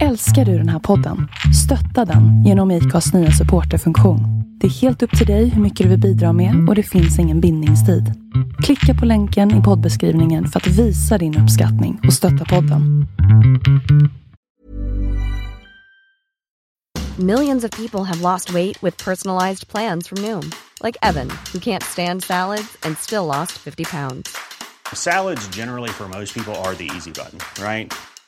Älskar du den här podden? Stötta den genom IKAs nya supporterfunktion. Det är helt upp till dig hur mycket du vill bidra med och det finns ingen bindningstid. Klicka på länken i poddbeskrivningen för att visa din uppskattning och stötta podden. Millions of people have lost weight with personalized plans from Noom, like Evan, who can't stand salads and still lost 50 pounds. Salads, generally, for most people, are the easy button, right?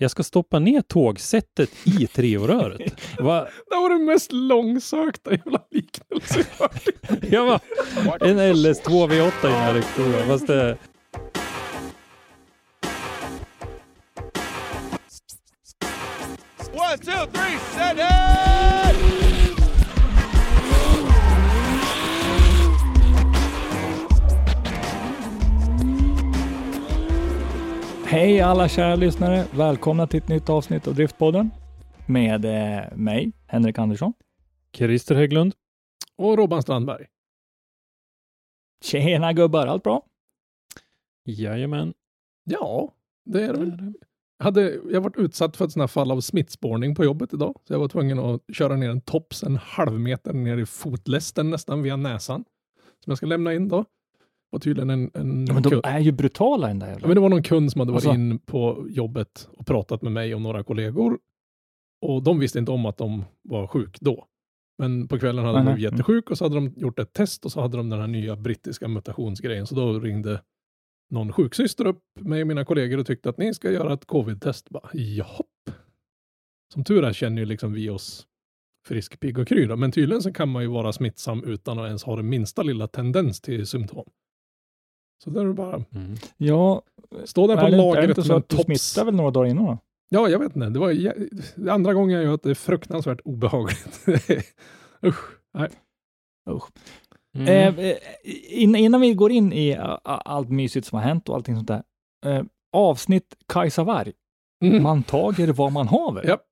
Jag ska stoppa ner tågsättet i treoröret. Va? Det var den mest långsökta jävla liknelsen jag hört. Jag var en LS2 V8 i den här rektorn. Fast det... One, two, three, set it! Hej alla kära lyssnare! Välkomna till ett nytt avsnitt av Driftpodden med eh, mig, Henrik Andersson. Christer Hägglund. Och Robban Strandberg. Tjena gubbar, allt bra? Jajamän. Ja, det är det väl. Hade jag varit utsatt för ett sånt här fall av smittspårning på jobbet idag, så jag var tvungen att köra ner en tops en halv meter ner i fotlästen nästan via näsan. Som jag ska lämna in då. Och tydligen en, en Ja, men de kund. är ju brutala den där jävla. Ja, men det var någon kund som hade varit Alltså- in på jobbet och pratat med mig och några kollegor. Och de visste inte om att de var sjuk då. Men på kvällen hade de blivit jättesjuk och så hade de gjort ett test och så hade de den här nya brittiska mutationsgrejen. Så då ringde någon sjuksyster upp mig och mina kollegor och tyckte att ni ska göra ett covid-test. Bara, Jahopp. Som tur är känner ju liksom vi oss frisk, pigg och kry. Men tydligen så kan man ju vara smittsam utan att ens ha den minsta lilla tendens till symptom. Så där är det bara, Mm. Ja, stå där på är det, inte- är det lagret inte så att du tops. smittar väl några dagar innan? Ja, jag vet inte. Det var jä- andra gången jag gör att det är fruktansvärt obehagligt. Usch. Nej. Usch. Mm. Eh, eh, in, innan vi går in i a, a, allt mysigt som har hänt och allting sånt där. Eh, avsnitt Kajsa Warg. Mm. Man tager vad man haver. Japp.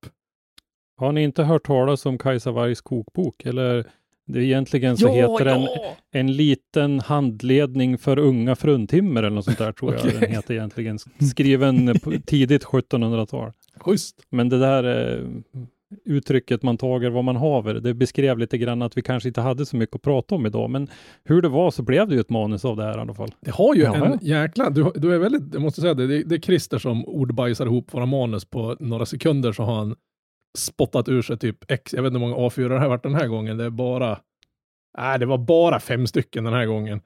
Har ni inte hört talas om Kajsa Wargs kokbok? Eller det är egentligen så heter den En liten handledning för unga fruntimmer eller något sånt där tror Okej. jag den heter egentligen. Skriven på tidigt 1700-tal. Schysst. Men det där eh, uttrycket man tager vad man haver, det beskrev lite grann att vi kanske inte hade så mycket att prata om idag. Men hur det var så blev det ju ett manus av det här i alla fall. Det har ju Ja. en jäkla... Du, du är väldigt... Jag måste säga det. Det, det är Christer som ordbajsar ihop våra manus på några sekunder så har han spottat ur sig typ X. Jag vet inte hur många A4 det har varit den här gången. Det är bara... Nej, det var bara fem stycken den här gången.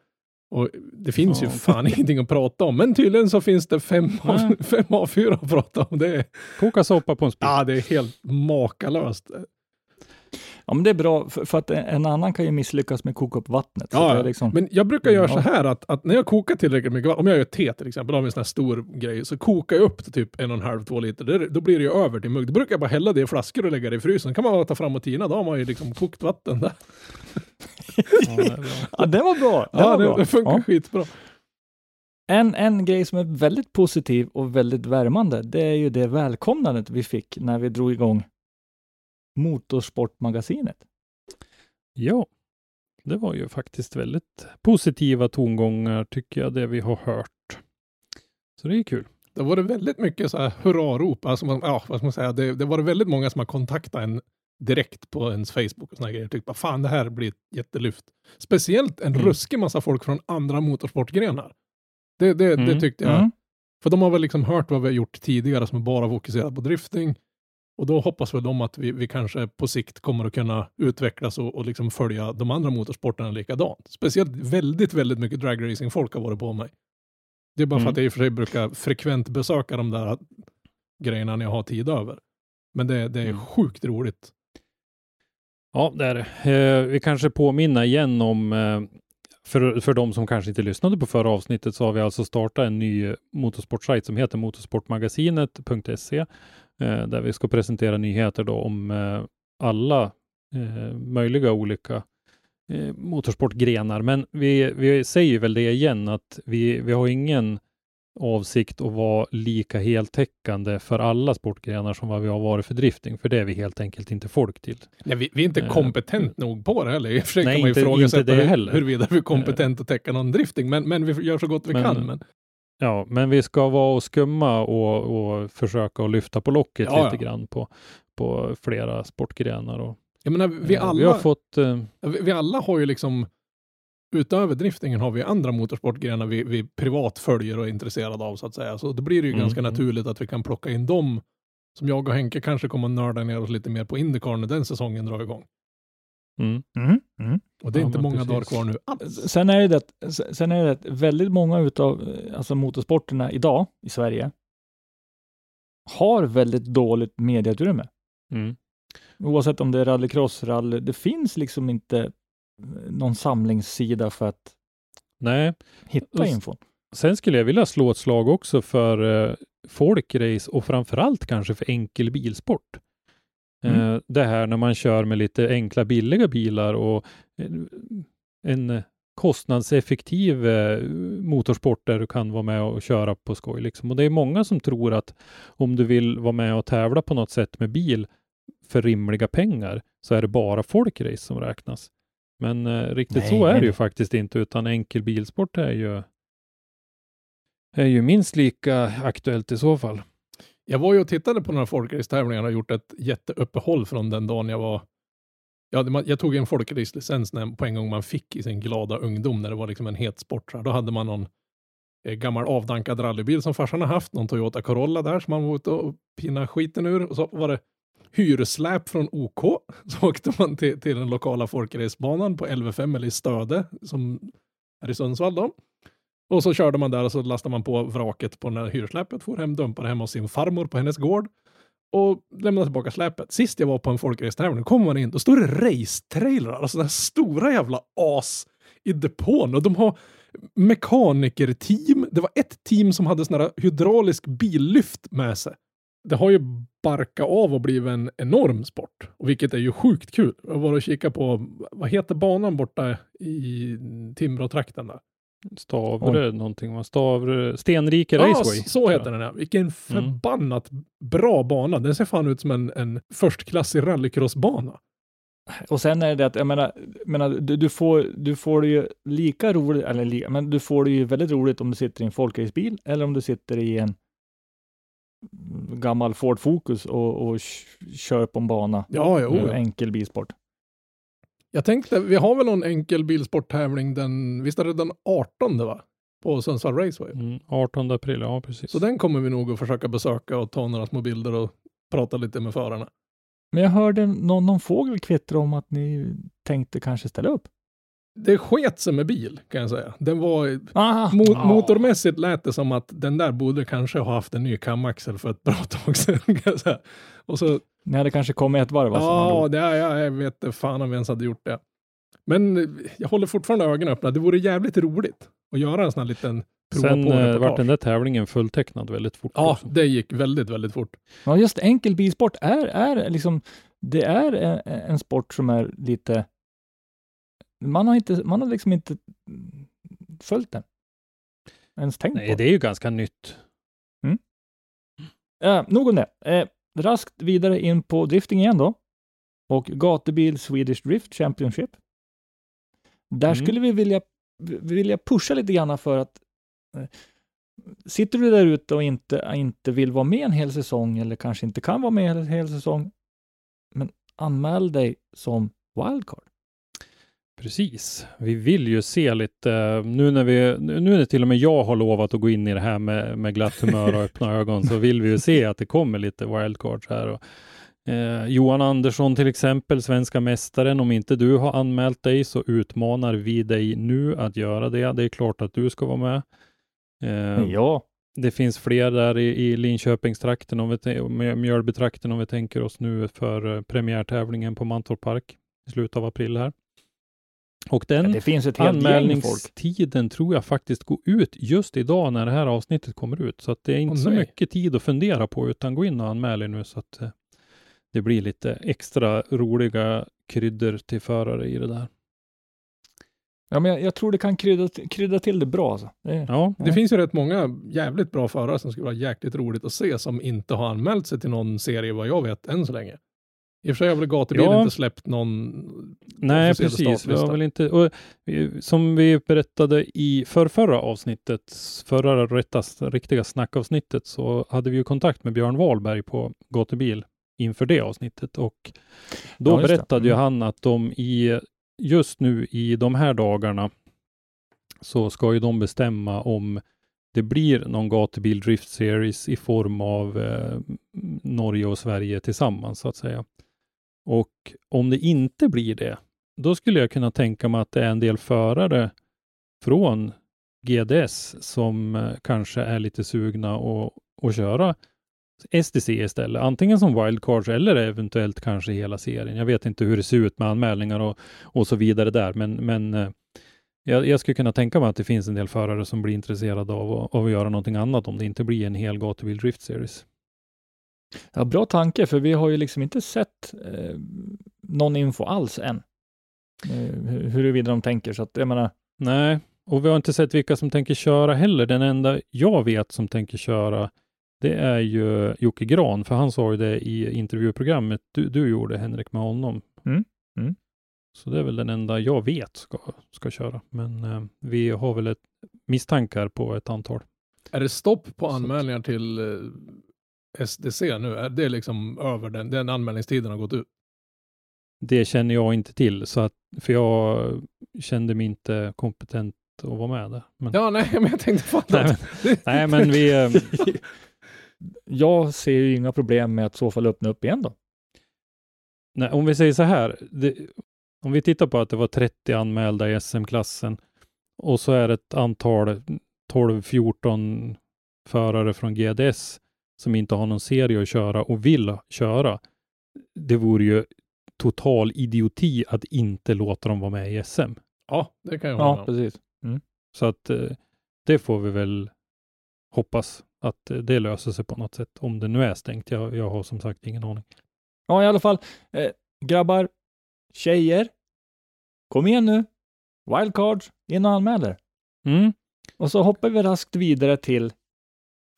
Och det finns ju Ja. fan ingenting att prata om. Men tydligen så finns det fem, Nej. fem A4 att prata om. Det är, Koka soppa på en spik. ja, det är helt makalöst. Ja, men det är bra, för, för att en annan kan ju misslyckas med att koka upp vattnet. Så Ja, det är ja. liksom, men jag brukar göra så här att, att när jag kokar tillräckligt mycket vatten, om jag gör te till exempel, vi en sån här stor grej, så kokar jag upp till typ en och en halv, två liter. Det, då blir det ju över till mugg. Då brukar jag bara hälla det i flaskor och lägga det i frysen. kan man bara ta fram och tina, då har man ju liksom kokt vatten där. Ja, det är bra. ja, det var bra. Det Ja, var det, bra. det funkar Ja. skitbra. En, en grej som är väldigt positiv och väldigt värmande, det är ju det välkomnandet vi fick när vi drog igång Motorsportmagasinet. Ja, det var ju faktiskt väldigt positiva tongångar tycker jag, det vi har hört. Så det är kul. Det var det väldigt mycket så här hurrarop. Alltså man, ja, vad ska man säga? Det, det var det väldigt många som har kontaktat en direkt på ens Facebook och såna här grejer. Tyckte bara, fan det här blir ett jättelyft. Speciellt en Mm. ruskig massa folk från andra motorsportgrenar. Det, det, det Mm. tyckte jag. Mm. För de har väl liksom hört vad vi har gjort tidigare som bara fokuserat på drifting. Och då hoppas väl de att vi, vi kanske på sikt kommer att kunna utvecklas och, och liksom följa de andra motorsporterna likadant. Speciellt väldigt, väldigt mycket dragracing folk har varit på mig. Det är bara för Mm. att jag i och för sig brukar frekvent besöka de där grejerna när jag har tid över. Men det, det är Mm. sjukt roligt. Ja, det är det. Eh, vi kanske påminner igen om, eh, för, för de som kanske inte lyssnade på förra avsnittet, så har vi alltså startat en ny motorsportsajt som heter motorsportmagasinet.se, där vi ska presentera nyheter då om eh, alla eh, möjliga olika eh, motorsportgrenar. Men vi, vi säger väl det igen att vi, vi har ingen avsikt att vara lika heltäckande för alla sportgrenar som vad vi har varit för drifting, för det är vi helt enkelt inte folk till. Nej, vi, vi är inte Eh, kompetent nog på det heller. I och för sig nej, kan man ju ifrågasätta huruvida vi är kompetenta att täcka någon drifting, men, men vi gör så gott vi Men- kan. Men, Ja, men vi ska vara och skumma och, och försöka att lyfta på locket Ja, lite ja. grann på, på flera sportgrenar. Och, jag menar, vi eh, alla, vi har fått eh, vi, vi alla har ju liksom, utöver driftingen har vi andra motorsportgrenar vi, vi privat följer och är intresserade av så att säga. Så då blir det ju Mm, ganska naturligt att vi kan plocka in dem som jag och Henke kanske kommer att nörda ner oss lite mer på Indycar när den säsongen drar igång. Mm, Mm. Mm. Och det är Ja, inte många precis. dagar kvar nu alls. Sen är det att, sen är det att väldigt många utav alltså motorsporterna idag i Sverige har väldigt dåligt medieutrymme. mm. Oavsett om det är rallycross, rally, det finns liksom inte eh, någon samlingssida för att Nej, hitta s- infon. sen skulle jag vilja slå ett slag också för eh, folkrace och framförallt kanske för enkel bilsport. Mm. Eh, det här när man kör med lite enkla billiga bilar och eh, en kostnadseffektiv eh, motorsport där du kan vara med och köra på skoj. Liksom. Och det är många som tror att om du vill vara med och tävla på något sätt med bil för rimliga pengar så är det bara folkrace som räknas. Men eh, riktigt Nej, så är nej, det ju faktiskt inte, utan enkel bilsport är ju är ju minst lika aktuellt i så fall. Jag var ju och tittade på några folkracetävlingar och gjort ett jätteuppehåll från den dagen jag var Ja, jag tog en folkracelicens på en gång man fick i sin glada ungdom när det var liksom en het sport. Då hade man någon eh, gammal avdankad rallybil som farsan har haft, någon Toyota Corolla där som man var ute och pinna skiten ur. Och så var det hyrsläp från OK. Så åkte man till, till den lokala folkracebanan på LV5 eller i Stöde som är i Sundsvall då. Och så körde man där och så lastade man på vraket på när här hyrsläpet, for hem, dumpade hem hos sin farmor på hennes gård och lämnade tillbaka släpet. Sist jag var på en folkracetävling kom man in, då står det racetrailrar, alltså sådana här stora jävla as i depån och de har mekanikerteam. Det var ett team som hade sån här hydraulisk billyft med sig. Det har ju barkat av och blivit en enorm sport, och vilket är ju sjukt kul. Jag var och kika på, vad heter banan borta i Timrå-trakten där? Stavre någonting, va? Stavre, Stenrike Ja, Raceway. så heter den ja. Vilken förbannat bra bana. Den ser fan ut som en, en förstklassig rallycrossbana. Och sen är det att, jag menar, jag menar du, du, får, du får det ju lika roligt, eller li, men du får det ju väldigt roligt om du sitter i en folkracebil eller om du sitter i en gammal Ford Focus och, och kör på en bana. Ja, jo, med ja. Enkel bilsport. Jag tänkte, vi har väl någon enkel bilsporttävling den, visst är det den 18 va? På Sundsvall Raceway. Mm, 18 april, ja precis. Så den kommer vi nog att försöka besöka och ta några små bilder och prata lite med förarna. Men jag hörde någon, någon fågel kvittra om att ni tänkte kanske ställa upp. Det sket sig med bil kan jag säga. Den var, Ja. motormässigt lät det som att den där borde kanske ha haft en ny kamaxel för ett bra tag sedan. Kan jag säga. Och så Ni hade kanske kommit ett varv. alltså, Ja, det är, jag, jag vet fan om vi ens hade gjort det. Men eh, jag håller fortfarande ögonen öppna. Det vore jävligt roligt att göra en sån här liten prova Sen på eh, vart den där tävlingen fulltecknad väldigt fort. Ja, också. det gick väldigt, väldigt fort. Ja, just enkel bilsport är, är liksom, det är en, en sport som är lite, man har inte, man har liksom inte följt den. Ens tänkt Nej, på det är ju ganska nytt. Ja, nog om det. Eh, raskt vidare in på drifting igen då. Och gatubil Swedish Drift Championship. Där Mm. skulle vi vilja, vilja pusha lite grann för att eh, sitter du där ute och inte, inte vill vara med en hel säsong eller kanske inte kan vara med en hel säsong, men anmäl dig som wildcard. Precis. Vi vill ju se lite, nu när vi, nu när till och med jag har lovat att gå in i det här med, med glatt humör och öppna ögon, så vill vi ju se att det kommer lite wildcards här. Och, eh, Johan Andersson till exempel, svenska mästaren, om inte du har anmält dig så utmanar vi dig nu att göra det. Det är klart att du ska vara med. Eh, Ja, Det finns fler där i, i Linköpingstrakten, om vi, Mjölbytrakten, om vi tänker oss nu för eh, premiärtävlingen på Mantorp Park i slutet av april här. Och den det finns ett helt gäng folk. anmälningstiden tror jag faktiskt går ut just idag när det här avsnittet kommer ut. Så att det är inte Åh, så mycket tid att fundera på, utan gå in och anmäl er nu så att eh, det blir lite extra roliga kryddor till förare i det där. Ja, men jag, jag tror det kan krydda, krydda till det bra. Alltså. Det, Ja, Det finns ju rätt många jävligt bra förare som skulle vara jäkligt roligt att se som inte har anmält sig till någon serie vad jag vet än så länge. I och för sig har väl gatubil Ja. inte släppt någon Nej, precis. Vi har väl inte, och, som vi berättade i förrförra avsnittet, förra rättast, riktiga snackavsnittet, så hade vi ju kontakt med Björn Wahlberg på Gatubil inför det avsnittet och då Ja, berättade ju Mm. han att de i, just nu i de här dagarna så ska ju de bestämma om det blir någon gatubil Drift Series i form av eh, Norge och Sverige tillsammans så att säga. Och om det inte blir det, då skulle jag kunna tänka mig att det är en del förare från GDS som eh, kanske är lite sugna att, köra STC istället. Antingen som wildcards eller eventuellt kanske hela serien. Jag vet inte hur det ser ut med anmälningar och, och så vidare där, men, men eh, jag, jag skulle kunna tänka mig att det finns en del förare som blir intresserade av, att- av att göra någonting annat om det inte blir en hel gatubil Drift Series. Ja, bra tanke, för vi har ju liksom inte sett eh, någon info alls än. Eh, hu- huruvida de tänker, så att jag menar, Nej, och vi har inte sett vilka som tänker köra heller. Den enda jag vet som tänker köra, det är ju Jocke Gran, för han sa ju det i intervjuprogrammet du, du gjorde, Henrik, med honom. Mm, mm. Så det är väl den enda jag vet ska, ska köra. Men eh, vi har väl ett misstankar på ett antal. Är det stopp på anmälningar till eh, SDC nu? Är det liksom över den, den anmälningstiden har gått ut? Det känner jag inte till, så att, för jag kände mig inte kompetent att vara med där. Men, Ja, nej, men jag tänkte fan nej, men, nej, men vi... eh, jag ser ju inga problem med att så fall öppna upp igen då. Nej, om vi säger så här, det, om vi tittar på att det var 30 anmälda i SM-klassen och så är det ett antal 12-14 förare från GDS som inte har någon serie att köra och vill köra. Det vore ju total idioti att inte låta dem vara med i SM. Ja, det kan jag hålla Ja, precis. Så att eh, det får vi väl hoppas att eh, det löser sig på något sätt, om det nu är stängt. Jag, jag har som sagt ingen aning. Ja, i alla fall. Eh, grabbar, tjejer, kom igen nu. Wildcards, in och anmäl er. Mm. Och så hoppar vi raskt vidare till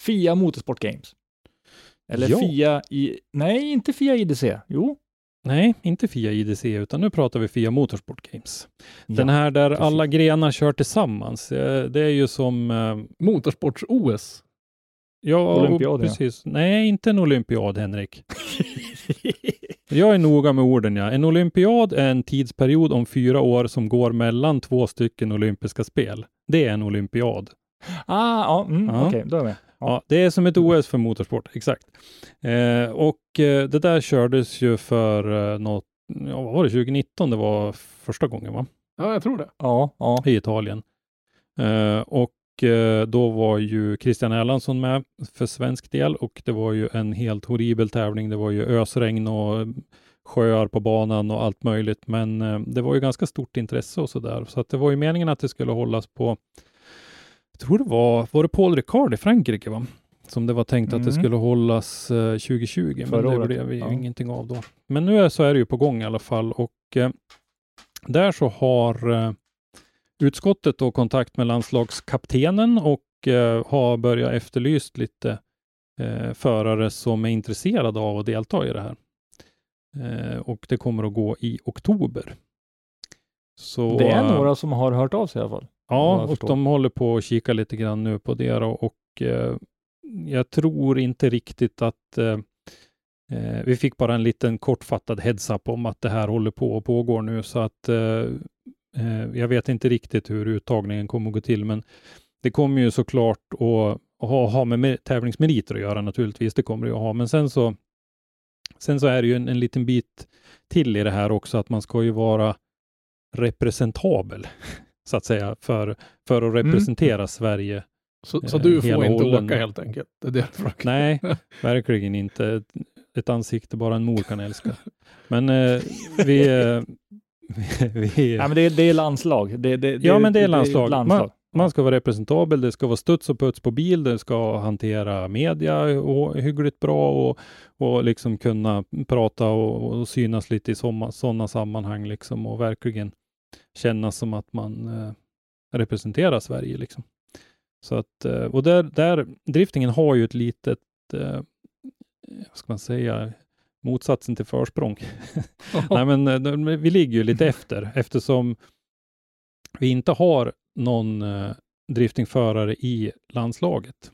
Fia Motorsport Games. Eller Ja. Fia i... Nej, inte Fia IDC. Jo. Nej, inte Fia IDC, utan nu pratar vi Fia Motorsport Games. Den Ja, här där precis. alla grenar kör tillsammans. Eh, Det är ju som... eh, Motorsports-OS. Ja, Olympiad, ja. precis. Nej, inte en olympiad, Henrik. Jag är noga med orden, ja. En olympiad är en tidsperiod om fyra år som går mellan två stycken olympiska spel. Det är en olympiad. ah, ja, mm, Ja. okej, då är jag med. Ja, det är som ett OS för motorsport, exakt. Eh, och eh, det där kördes ju för eh, något, ja, vad var det, 2019 det var första gången, va? Ja, jag tror det. Ja, ja. i Italien. Eh, och eh, då var ju Christian Erlandsson med för svensk del och det var ju en helt horribel tävling. Det var ju ösregn och sjöar på banan och allt möjligt. Men eh, det var ju ganska stort intresse och så där. Så att det var ju meningen att det skulle hållas på, tror det var, var det Paul Ricard i Frankrike va? Som det var tänkt att det Mm. skulle hållas eh, 2020, men Förra det året, blev ju ja. ingenting av då. Men nu är, så är det ju på gång i alla fall och eh, där så har eh, utskottet då kontakt med landslagskaptenen och eh, har börjat efterlyst lite eh, förare som är intresserade av att delta i det här. Eh, och det kommer att gå i oktober. Så, Det är eh, några som har hört av sig i alla fall. Ja, och de håller på att kika lite grann nu på det då, och eh, jag tror inte riktigt att eh, eh, vi fick bara en liten kortfattad heads-up om att det här håller på och pågår nu så att eh, eh, jag vet inte riktigt hur uttagningen kommer att gå till, men det kommer ju såklart att ha, ha med mer- tävlingsmeriter att göra naturligtvis. Det kommer det att ha, men sen så Sen så är det ju en, en liten bit till i det här också, att man ska ju vara representabel, så att säga, för, för att representera Sverige. Så, så Eh, du får inte hållen. åka helt enkelt. Det är det. Nej, verkligen inte. Ett, ett ansikte bara en mor kan älska. Men eh, vi... Eh, vi, vi Nej, men det, är- det är landslag. Det, det, Ja, men det är landslag. landslag. man ska vara representabel, det ska vara studs och puts på bil, det ska hantera media och hyggligt bra och, och liksom kunna prata och, och synas lite i sådana sammanhang liksom och verkligen kännas som att man eh, representerar Sverige. Liksom. Så att, eh, och där, där, driftingen har ju ett litet, eh, vad ska man säga, motsatsen till försprång. Nej, men eh, vi ligger ju lite efter eftersom vi inte har någon eh, driftingförare i landslaget.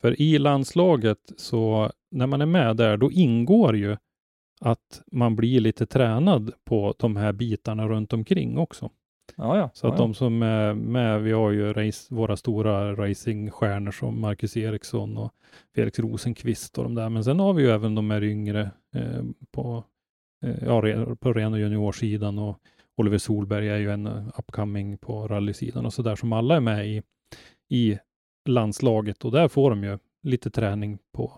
För i landslaget, så när man är med där, då ingår ju att man blir lite tränad på de här bitarna runt omkring också. Ja, ja. Så att ja, de som är med, vi har ju race, våra stora racingstjärnor som Marcus Eriksson och Felix Rosenqvist och de där. Men sen har vi ju även de här yngre eh, på, eh, ja, på ren och juniorsidan och Oliver Solberg är ju en eh, upcoming på rallysidan och så där som alla är med i, i landslaget och där får de ju lite träning på,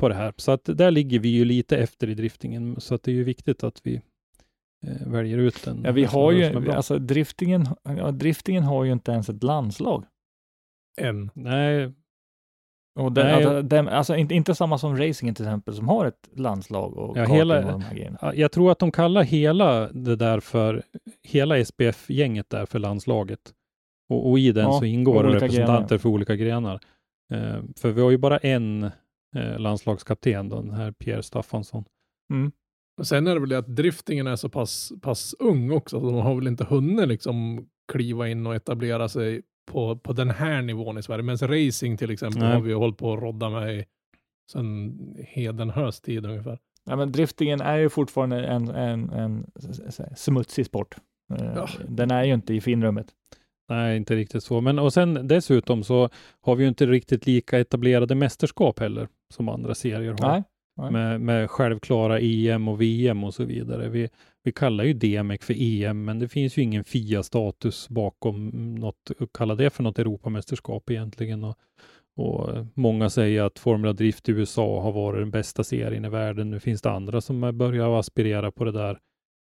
på det här. Så att där ligger vi ju lite efter i driftingen så att det är ju viktigt att vi eh, väljer ut en Ja, vi har ju, alltså driftingen, ja, driftingen har ju inte ens ett landslag. En. Nej, Och den, Nej. alltså, den, alltså inte, inte samma som racingen till exempel, som har ett landslag och Ja, hela- och de här grejerna. Ja, Jag tror att de kallar hela det där för, hela SPF-gänget där för landslaget. Och, och i den Ja, så ingår representanter grenar. för olika grenar. Eh, för vi har ju bara en eh, landslagskapten, då, den här Pierre Staffansson. Mm. Och Sen är det väl det att driftingen är så pass, pass ung också, så de har väl inte hunnit liksom kliva in och etablera sig på, på den här nivån i Sverige. Men racing till exempel Nej. har vi hållit på att rodda med i sedan Hedenhös tid ungefär. Ja, men driftingen är ju fortfarande en, en, en smutsig sport. Eh, Ja. Den är ju inte i finrummet. Nej, inte riktigt så. Men och sen dessutom så har vi ju inte riktigt lika etablerade mästerskap heller som andra serier har. Nej. Nej. Med, med självklara EM och VM och så vidare. Vi, vi kallar ju DMEC för EM, men det finns ju ingen FIA-status bakom något, kalla det för något Europamästerskap egentligen. Och, och många säger att Formula Drift i USA har varit den bästa serien i världen. Nu finns det andra som börjar aspirera på det där.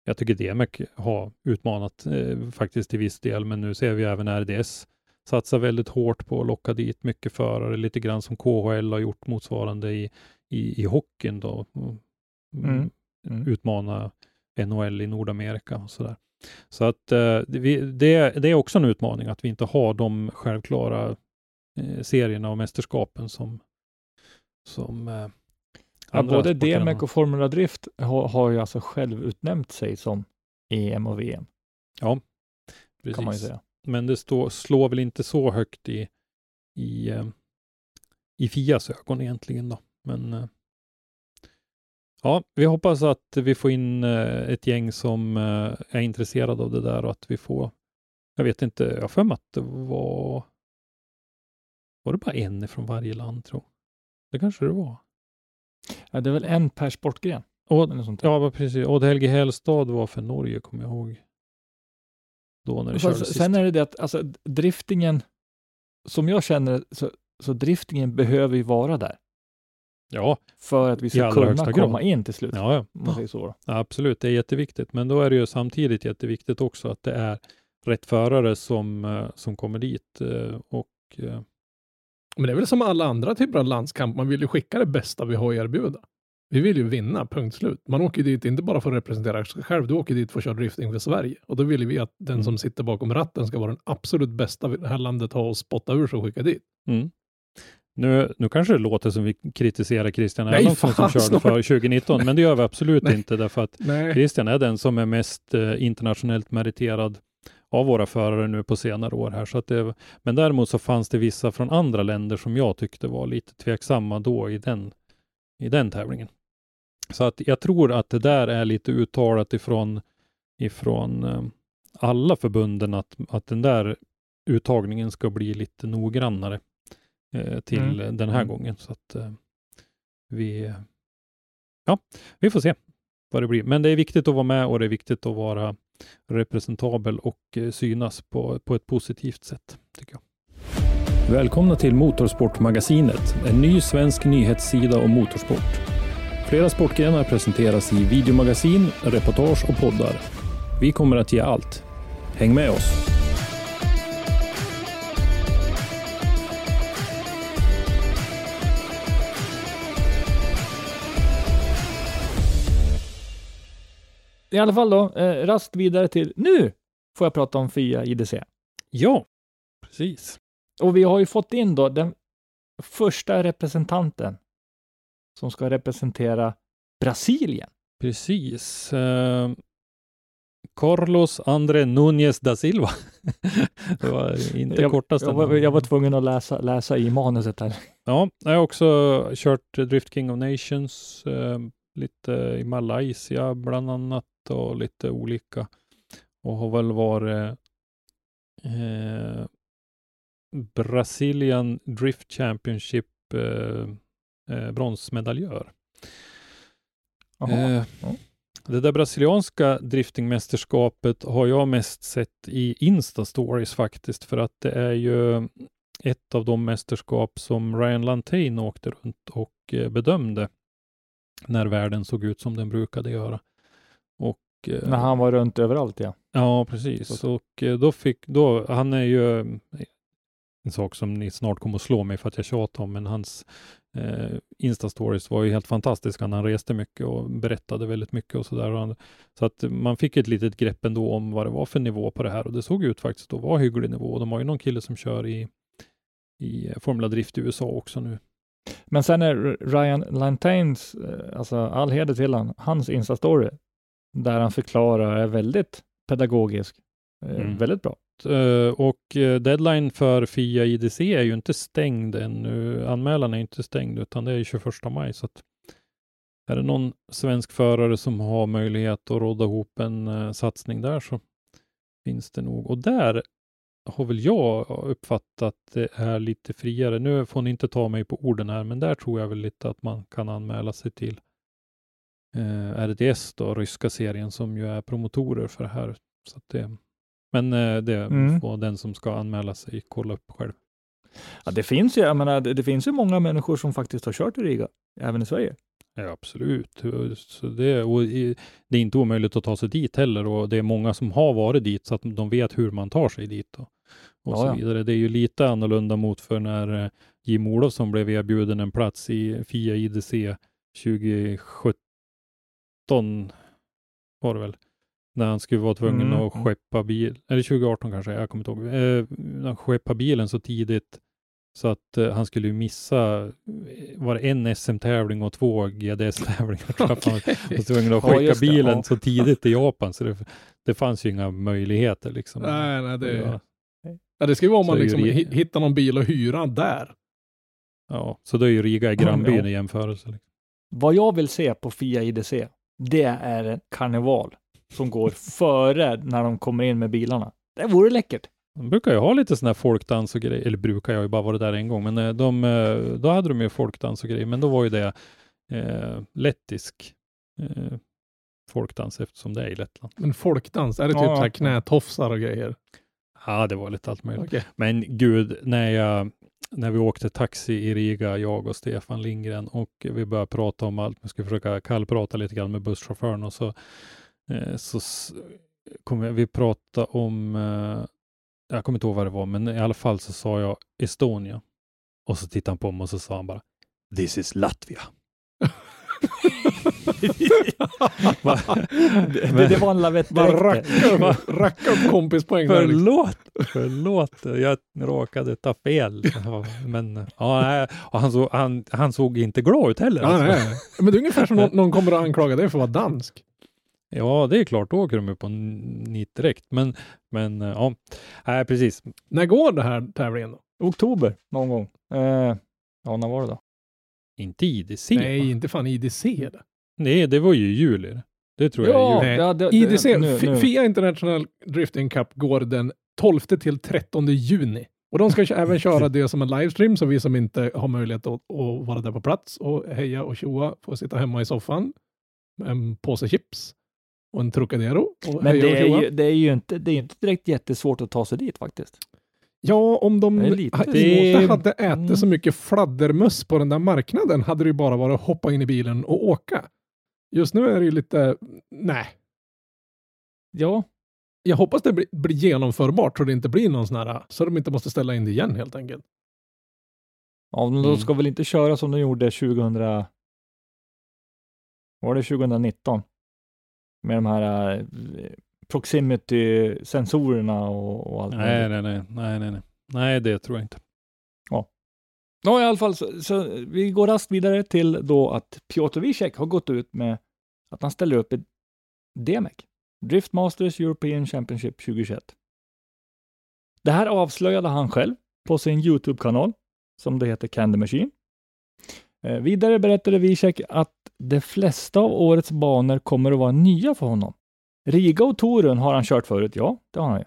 Jag tycker DMEC har utmanat eh, faktiskt till viss del, men nu ser vi även RDS satsar väldigt hårt på att locka dit mycket förare, lite grann som KHL har gjort motsvarande i, i, i hockeyn då. Mm. Mm. Mm. Utmana NHL i Nordamerika och sådär. Så att eh, det, vi- det, det är också en utmaning att vi inte har de självklara eh, serierna och mästerskapen som, som eh, Ja, både DMEC och Formula Drift har, har ju alltså själv utnämnt sig som EM och VM, har. kan man ju Precis. säga. Men det står, slår väl inte så högt i, i, eh, i Fias ögon egentligen då. Men eh, ja, vi hoppas att vi får in eh, ett gäng som är intresserade av det där och att vi får, jag vet inte, jag har för mig att det var, var det bara en från varje land tror. Det kanske det var. Ja, det är väl en per sportgren? Och, ja, precis. Odd Helge Hellstad var för Norge, kommer jag ihåg. Då när det Och kördes sen, sist. sen är det det att alltså, driftingen, som jag känner så, så driftingen behöver ju vara där Ja, för att vi ska kunna komma grad. in till slut. ja, ja. Man säger så. Ja, Absolut, det är jätteviktigt. Men då är det ju samtidigt jätteviktigt också att det är rätt förare som, eh, som kommer dit. eh, Och eh, Men det är väl som alla andra typer av landskamp, man vill ju skicka det bästa vi har att erbjuda. Vi vill ju vinna, punkt slut. Man åker dit inte bara för att representera sig själv, du åker dit för att köra drifting för Sverige. Och då vill vi att den Mm. som sitter bakom ratten ska vara den absolut bästa det här landet har att spotta ur sig och skicka dit. mm. nu, nu kanske det låter som vi kritiserar Christian Erlandsson som körde snart. för 2019, men det gör vi absolut Nej. inte därför att Nej. Christian är den som är mest eh, internationellt meriterad av våra förare nu på senare år här. Så att det, men däremot så fanns det vissa från andra länder som jag tyckte var lite tveksamma då i den, i den tävlingen. Så att jag tror att det där är lite uttalat ifrån, ifrån eh, alla förbunden att, att den där uttagningen ska bli lite noggrannare eh, till Mm. den här Mm. gången. Så att eh, vi, ja, vi får se vad det blir. Men det är viktigt att vara med och det är viktigt att vara representabel och eh, synas på, på ett positivt sätt, tycker jag. Välkomna till Motorsportmagasinet, en ny svensk nyhetssida om motorsport. Flera sportgrenar presenteras i videomagasin, reportage och poddar. Vi kommer att ge allt. Häng med oss! i alla fall då, eh, raskt vidare till nu får jag prata om FIA IDC. Ja, precis. Och vi har ju fått in då den första representanten som ska representera Brasilien. Precis. Eh, Carlos André Núñez da Silva. det var inte jag, kortaste. jag, var, jag var tvungen att läsa, läsa i manuset här. Ja, jag har också kört Drift King of Nations, eh, lite i Malaysia bland annat och lite olika. Och har väl varit eh, Brazilian Drift Championship eh, eh, bronsmedaljör. Eh, Ja. Det där brasilianska driftingmästerskapet har jag mest sett i Insta-stories faktiskt, för att det är ju ett av de mästerskap som Ryan Lantain åkte runt och eh, bedömde när världen såg ut som den brukade göra. Och, eh, När han var runt överallt ja. Ja, precis. Och eh, då fick, då, han är ju en sak som ni snart kommer att slå mig för att jag tjatar om, men hans eh, Insta-stories var ju helt fantastiska han reste mycket och berättade väldigt mycket och sådär. Och Så att man fick ett litet grepp ändå om vad det var för nivå på det här och det såg ut faktiskt att vara hygglig nivå. De har ju någon kille som kör i, i Formula Drift i USA också nu. Men sen är Ryan Lantains, eh, alltså all heder till han, hans Insta-story, där han förklarar är väldigt pedagogisk. Eh, Mm. Väldigt bra. Eh, och eh, deadline för FIA IDC är ju inte stängd ännu. Anmälan är inte stängd utan det är 21 maj. Så att är det någon svensk förare som har möjlighet att råda ihop en eh, satsning där så finns det nog. Och där har väl jag uppfattat det är lite friare. Nu får ni inte ta mig på orden här, men där tror jag väl lite att man kan anmäla sig till eh, RDS då, ryska serien som ju är promotorer för det här. Så att det, men eh, det Mm. får den som ska anmäla sig kolla upp själv. Ja, det finns ju, jag menar, det, det finns ju många människor som faktiskt har kört i Riga, även i Sverige. Ja, absolut. Så det, och det är inte omöjligt att ta sig dit heller och det är många som har varit dit så att de vet hur man tar sig dit och, och så vidare. Det är ju lite annorlunda mot för när eh, Jim Olofsson blev erbjuden en plats i FIA IDC 2017 var det väl. När han skulle vara tvungen Mm, att mm. skeppa bil, eller 2018 kanske, jag kommer inte ihåg. Eh, skeppa bilen så tidigt så att eh, han skulle ju missa, eh, var det en SM-tävling och två GDS-tävlingar. tror jag. Han var tvungen att Ja, skicka det, bilen ja. så tidigt i Japan, så det, det fanns ju inga möjligheter liksom. Nej, nej, det, Ja. ja, det ska ju vara om Så man liksom hi- hittar någon bil att hyra där. Ja, så då är ju Riga i grannbyn Ja. i jämförelse. Liksom. Vad jag vill se på FIA IDC, det är en karneval som går före när de kommer in med bilarna. Det vore läckert. De brukar ju ha lite sådana här folkdans och grejer, eller brukar jag ju bara varit där en gång, men eh, de, eh, då hade de ju folkdans och grejer, men då var ju det eh, lettisk eh, folkdans eftersom det är i Lettland. Men folkdans, är det typ Ja, så här knätofsar och grejer? Ja, det var lite allt möjligt. Okej. Men gud, när, jag, när vi åkte taxi i Riga, jag och Stefan Lindgren, och vi började prata om allt, vi skulle försöka kallprata lite grann med busschauffören och så, så s- kom vi, prata om, eh, jag kommer inte ihåg vad det var, men i alla fall så sa jag Estonia. Och så tittade han på mig och så sa han bara This is Latvia. Va? Det, det var en lavett Bara direkt. racka upp, kompispoäng. Liksom. Förlåt, förlåt, jag råkade ta fel. Men ja, han, såg, han, han såg inte glad ut heller. Ja, alltså. Men det är ungefär som någon, någon kommer att anklaga dig för att vara dansk. Ja, det är klart, då åker de ju på en nit direkt. Men, men ja, nej, precis. När går det här tävlingen då? Oktober någon gång. Eh, ja, när var det då? Inte IDC. Nej, va? inte fan IDC det. Nej, det var ju i juli. Det tror jag är Ja, ja, det, det, IDC, nu, nu. FIA International Drifting Cup går den 12 till 13 juni. Och de ska även köra det som en livestream, så vi som inte har möjlighet att, att vara där på plats och heja och tjoa får sitta hemma i soffan med en påse chips och en Trocadero och Men det är, ju, det är ju inte, det är inte direkt jättesvårt att ta sig dit faktiskt. Ja, om de Det lite ha- inte hade ätit Mm. så mycket fladdermöss på den där marknaden hade det ju bara varit att hoppa in i bilen och åka. Just nu är det ju lite, nej. Ja, Jag hoppas det blir, blir genomförbart så det inte blir någon sån här, så de inte måste ställa in det igen helt enkelt. ja men de Mm. ska väl inte köra som de gjorde 2000... Var det 2019? Med de här eh, proximity-sensorerna och, och allt Nej, nej, nej, nej, nej, nej. Nej, det tror jag inte. Ja, i alla fall så, så vi går raskt vidare till då att Piotr Wiesek har gått ut med att han ställer upp ett DMEC, Drift Masters European Championship 2021. Det här avslöjade han själv på sin YouTube-kanal som det heter Candy Machine. Eh, vidare berättade Wiesek att de flesta av årets banor kommer att vara nya för honom. Riga och Torun har han kört förut, ja, det har han ju.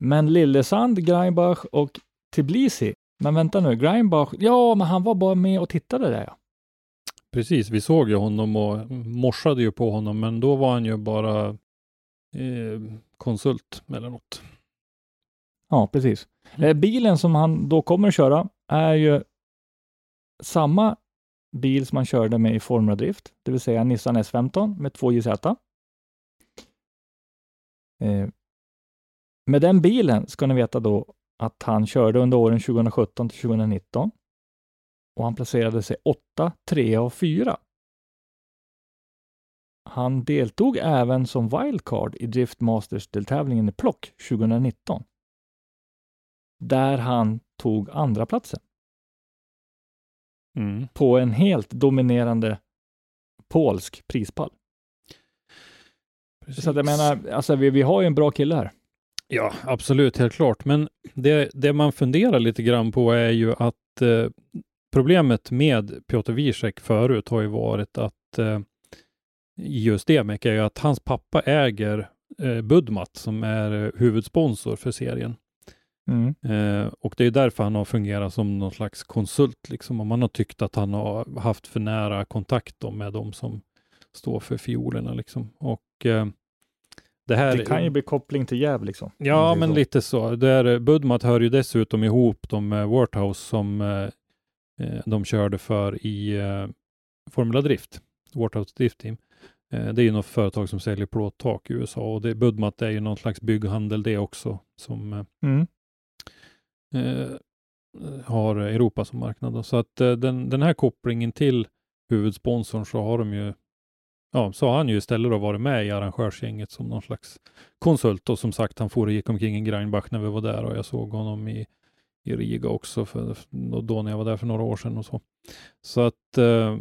Men Lillesand, Greinbach och Tbilisi men vänta nu, Greinbach, ja, men han var bara med och tittade där ja. Precis, vi såg ju honom och morsade ju på honom, men då var han ju bara eh, konsult eller något. Ja, precis. Eh, bilen som han då kommer att köra är ju samma bil som han körde med i Formula Drift, det vill säga Nissan S15 med 2 JZ. Eh, med den bilen ska ni veta då att han körde under åren 2017 till 2019 och han placerade sig 8, 3 och 4. Han deltog även som wildcard i Drift Masters-deltävlingen i Plock 2019. Där han tog andra platsen Mm. på en helt dominerande polsk prispall. Så att jag menar, alltså vi, vi har ju en bra kille här. Ja, absolut, helt klart. Men det, det man funderar lite grann på är ju att eh, problemet med Piotr Wiesek förut har ju varit att eh, just det är ju att hans pappa äger eh, Budmat som är eh, huvudsponsor för serien. Mm. Eh, och det är därför han har fungerat som någon slags konsult, liksom. Om man har tyckt att han har haft för nära kontakt då med de som står för fiolerna, liksom. Och eh, det här... Det kan ju bli koppling till Jäv liksom. Ja, men så. lite så. Där, Budmat hör ju dessutom ihop de med Warthouse som eh, eh, de körde för i eh, Formula Drift, Warthouse Drift Team. Eh, det är ju något företag som säljer plåttak i USA och det, Budmat är ju någon slags bygghandel det också som eh, Mm. Eh, har Europa som marknad. då. Så att eh, den, den här kopplingen till huvudsponsorn så har de ju Ja, så har han ju istället då varit med i arrangörsgänget som någon slags konsult och som sagt han for och gick omkring i Greinbach när vi var där och jag såg honom i, i Riga också för, då när jag var där för några år sedan och så. Så att eh,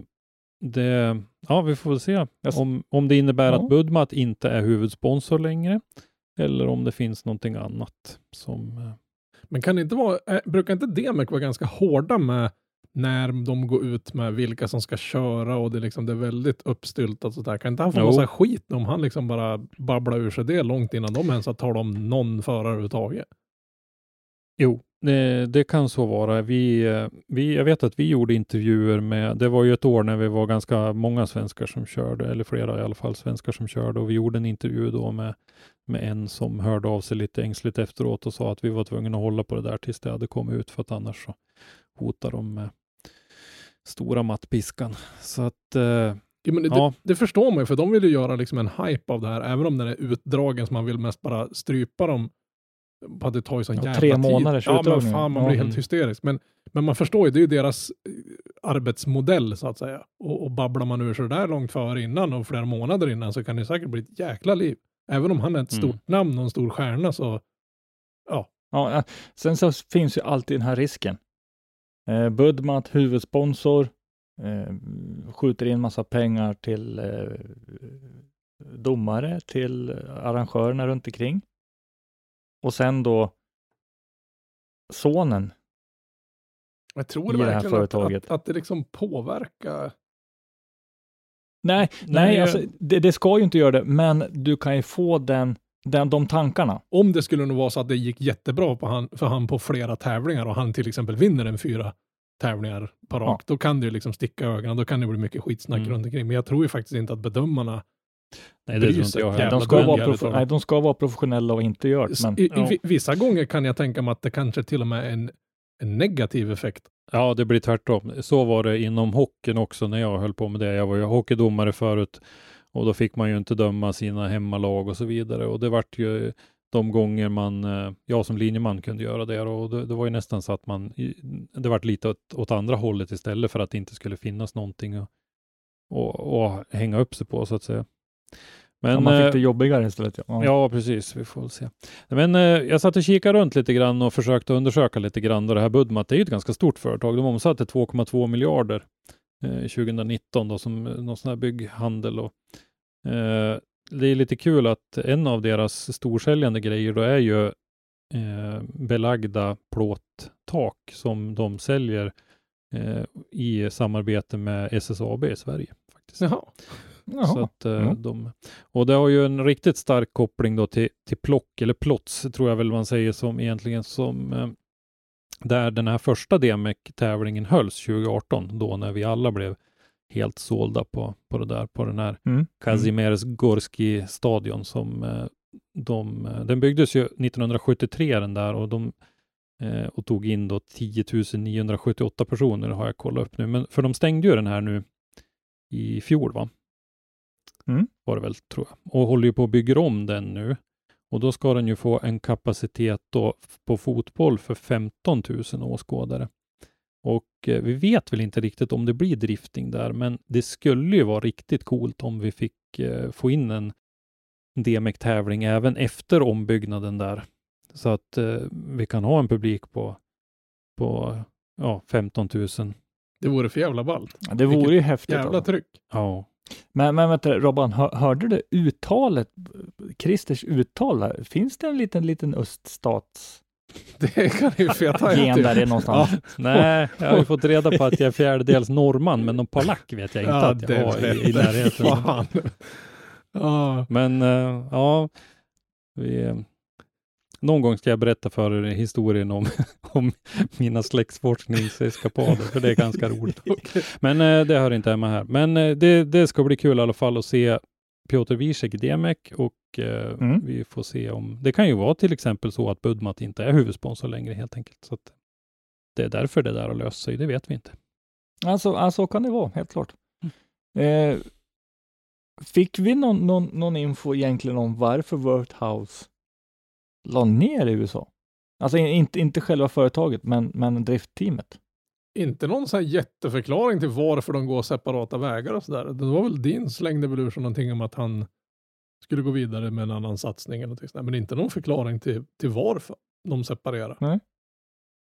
det, ja vi får väl se om, om det innebär Ja. att Budmat inte är huvudsponsor längre eller om det finns någonting annat som eh, Men kan det inte vara, äh, brukar inte Demek vara ganska hårda med när de går ut med vilka som ska köra och det, är liksom, det är väldigt uppstyltat sådär. Kan inte han få Jo. massa skit om han liksom bara babblar ur sig det långt innan de ens har talat om någon förare överhuvudtaget? Jo, det, det kan så vara. Vi, eh, vi, jag vet att vi gjorde intervjuer med, det var ju ett år när vi var ganska många svenskar som körde, eller flera i alla fall svenskar som körde och vi gjorde en intervju då med, med en som hörde av sig lite ängsligt efteråt och sa att vi var tvungna att hålla på det där tills det hade kommit ut för att annars så hotar de med stora mattpiskan. Så att eh, Ja, men det, Ja. det, det förstår man ju, för de vill ju göra liksom en hype av det här, även om den är utdragen så man vill mest bara strypa dem. På att det tar ju sån Ja, jävla tre tid. månaders Ja, men fan, man blir helt Mm. hysterisk. Men, men man förstår ju, det är ju deras eh, arbetsmodell så att säga. Och, och babblar man ur så där långt före innan och flera månader innan så kan det säkert bli ett jäkla liv. Även om han är ett Mm. stort namn och en stor stjärna så, Ja, eh, sen så finns ju alltid den här risken. Eh, Budmat, huvudsponsor, eh, skjuter in massa pengar till eh, domare, till arrangörerna runt omkring. Och sen då sonen. jag tror I det här verkligen att, företaget. att, att det liksom påverkar. Nej, nej, alltså, det, det ska ju inte göra det, men du kan ju få den, den, de tankarna. Om det skulle nog vara så att det gick jättebra på han, för han på flera tävlingar och han till exempel vinner en fyra tävlingar på rakt, då kan det ju liksom sticka ögonen, då kan det bli mycket skitsnack Mm. runt omkring. Men jag tror ju faktiskt inte att bedömarna, nej, det tror inte jag heller. De ska, vara prof- nej, de ska vara professionella och inte göra det. Men, i, i ja. vi- vissa gånger kan jag tänka mig att det kanske till och med är en, en negativ effekt. Ja, det blir tvärtom. Så var det inom hockeyn också när jag höll på med det. Jag var ju hockeydomare förut och då fick man ju inte döma sina hemmalag och så vidare. Och det vart ju de gånger man, eh, jag som linjeman kunde göra det och det, det var ju nästan så att man, det vart lite åt, åt andra hållet istället för att det inte skulle finnas någonting att att, att hänga upp sig på så att säga. Men, man eh, fick det jobbigare istället. Ja. Ja, precis. Vi får se. Men eh, jag satt och kikade runt lite grann och försökte undersöka lite grann. Då det här Budmat, det är ju ett ganska stort företag. De omsatte 2,2 miljarder eh, 2019 då, som eh, någon sån här bygghandel. Och, eh, det är lite kul att en av deras storsäljande grejer då är ju eh, belagda plåttak som de säljer eh, i samarbete med SSAB i Sverige. Faktiskt. Jaha. Jaha. Så att, eh, Ja. de, och det har ju en riktigt stark koppling då till, till plock, eller plots tror jag väl man säger som egentligen som eh, där den här första DMEC-tävlingen hölls 2018, då när vi alla blev helt sålda på, på det där, på den här Mm. Kazimierz Gorski stadion som eh, de, den byggdes ju 1973 den där och de och tog in då 10 978 personer har jag kollat upp nu, men för de stängde ju den här nu i fjol va? Mm. Var det väl tror jag. Och håller ju på att bygga om den nu. Och då ska den ju få en kapacitet då på fotboll för 15 000 åskådare. Och eh, vi vet väl inte riktigt om det blir drifting där, men det skulle ju vara riktigt coolt om vi fick eh, få in en DMEC-tävling även efter ombyggnaden där. Så att eh, vi kan ha en publik på, på ja, 15 000. Det vore för jävla ballt. Ja, Det vore ju häftigt. Jävla alltså. tryck. Ja. Men, men vänta, Robban, hör, hörde du uttalet, Christers uttal? Finns det en liten, liten öststats Det kan ju feta gen där det är någonstans? Nej, jag har ju fått reda på att jag är fjärdedels norrman, men någon polack vet jag inte Ja, att jag det har i, i närheten. Fan. Ja, Men eh, ja, vi, någon gång ska jag berätta för er historien om, om mina släktforskningseskapader, för det är ganska roligt. Men eh, det hör inte hemma här. Men eh, det, det ska bli kul i alla fall att se Piotr Wiesek i DMEC och eh, Mm. vi får se om... Det kan ju vara till exempel så att Budmat inte är huvudsponsor längre helt enkelt. Så det är därför det där har löst sig, det vet vi inte. Alltså, alltså kan det vara, helt klart. Eh, fick vi någon, någon, någon info egentligen om varför Worthouse la ner i USA? Alltså in- inte, inte själva företaget, men, men driftteamet. Inte någon sån här jätteförklaring till varför de går separata vägar och sådär. Det var väl din slängde väl ur sig någonting om att han skulle gå vidare med en annan satsning eller någonting sånt där. Men inte någon förklaring till, till varför de separerar.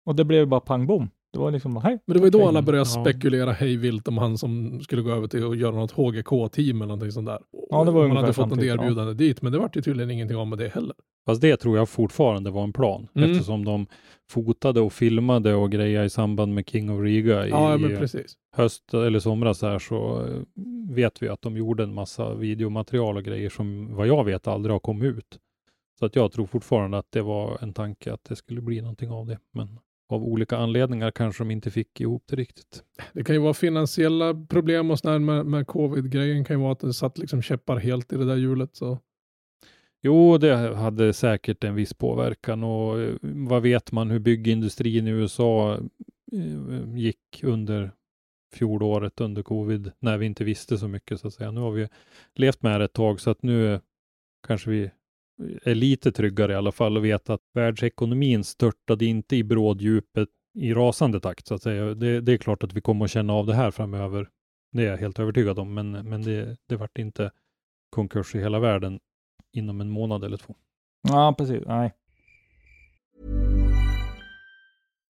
Och det blev bara pang bom. Det var liksom, hej. Men det var ju då alla började Ja. spekulera hej vilt om han som skulle gå över till att göra något HGK-team eller någonting sånt där. Ja, det var Man hade fått något samtidigt, ja. erbjudande dit, men det var ju tydligen ingenting av med det heller. Fast det tror jag fortfarande var en plan, Mm. eftersom de fotade och filmade och grejade i samband med King of Riga i Ja, men precis. höst eller somras här så eh, vet vi att de gjorde en massa videomaterial och grejer som vad jag vet aldrig har kommit ut. Så att jag tror fortfarande att det var en tanke att det skulle bli någonting av det. Men av olika anledningar kanske de inte fick ihop det riktigt. Det kan ju vara finansiella problem och sådär med, med covid-grejen kan ju vara att det satt liksom käppar helt i det där hjulet. Så. Jo, det hade säkert en viss påverkan och eh, vad vet man hur byggindustrin i USA eh, gick under fjolåret under covid när vi inte visste så mycket så att säga. Nu har vi levt med det ett tag så att nu kanske vi är lite tryggare i alla fall och vet att världsekonomin störtade inte i bråddjupet i rasande takt så att säga. Det, det är klart att vi kommer att känna av det här framöver. Det är jag helt övertygad om, men, men det, det vart inte konkurs i hela världen inom en månad eller två. Ja, precis. Nej.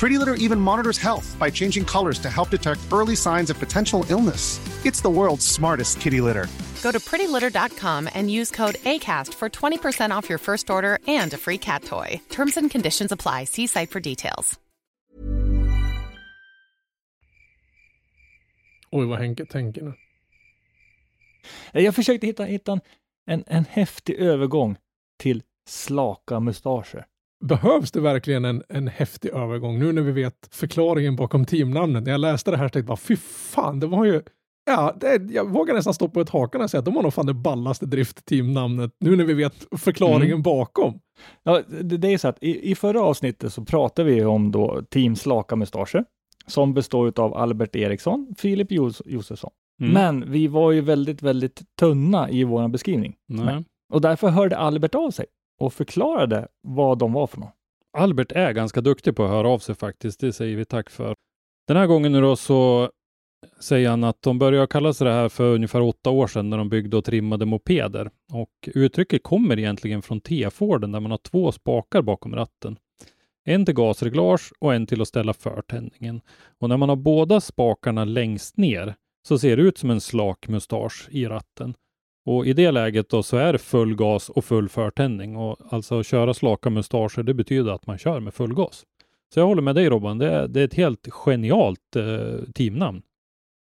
Pretty Litter even monitors health by changing colors to help detect early signs of potential illness. It's the world's smartest kitty litter. Go to prettylitter.com and use code ACAST for 20% off your first order and a free cat toy. Terms and conditions apply. See site for details. Oj, vad Henke tänker nu. Eh, jag försökte hitta, hitta en, en, en häftig övergång till slaka mustascher. Behövs det verkligen en, en häftig övergång nu när vi vet förklaringen bakom teamnamnet? När jag läste det här tänkte jag bara, fy fan, det var ju Ja, det, jag vågar nästan stå på ett hakan och säga att de har nog fan det ballaste driftteamnamnet nu när vi vet förklaringen Mm. bakom. Ja, det, det är så att i, i förra avsnittet så pratade vi om då Team Slaka Mustascher som består av Albert Eriksson, Filip Jos- Josefsson. Mm. Men vi var ju väldigt, väldigt tunna i vår beskrivning. Nej. Och därför hörde Albert av sig och förklarade vad de var för något. Albert är ganska duktig på att höra av sig faktiskt. Det säger vi tack för. Den här gången nu då så säger han att de började kalla sig det här för ungefär åtta år sedan när de byggde och trimmade mopeder. Och uttrycket kommer egentligen från T-Forden där man har två spakar bakom ratten. En till gasreglage och en till att ställa förtändningen. Och när man har båda spakarna längst ner så ser det ut som en slak mustasch i ratten. Och i det läget då så är det full gas och full förtändning. Och alltså att köra slaka mustascher, det betyder att man kör med full gas. Så jag håller med dig Robban, det är, det är ett helt genialt eh, teamnamn.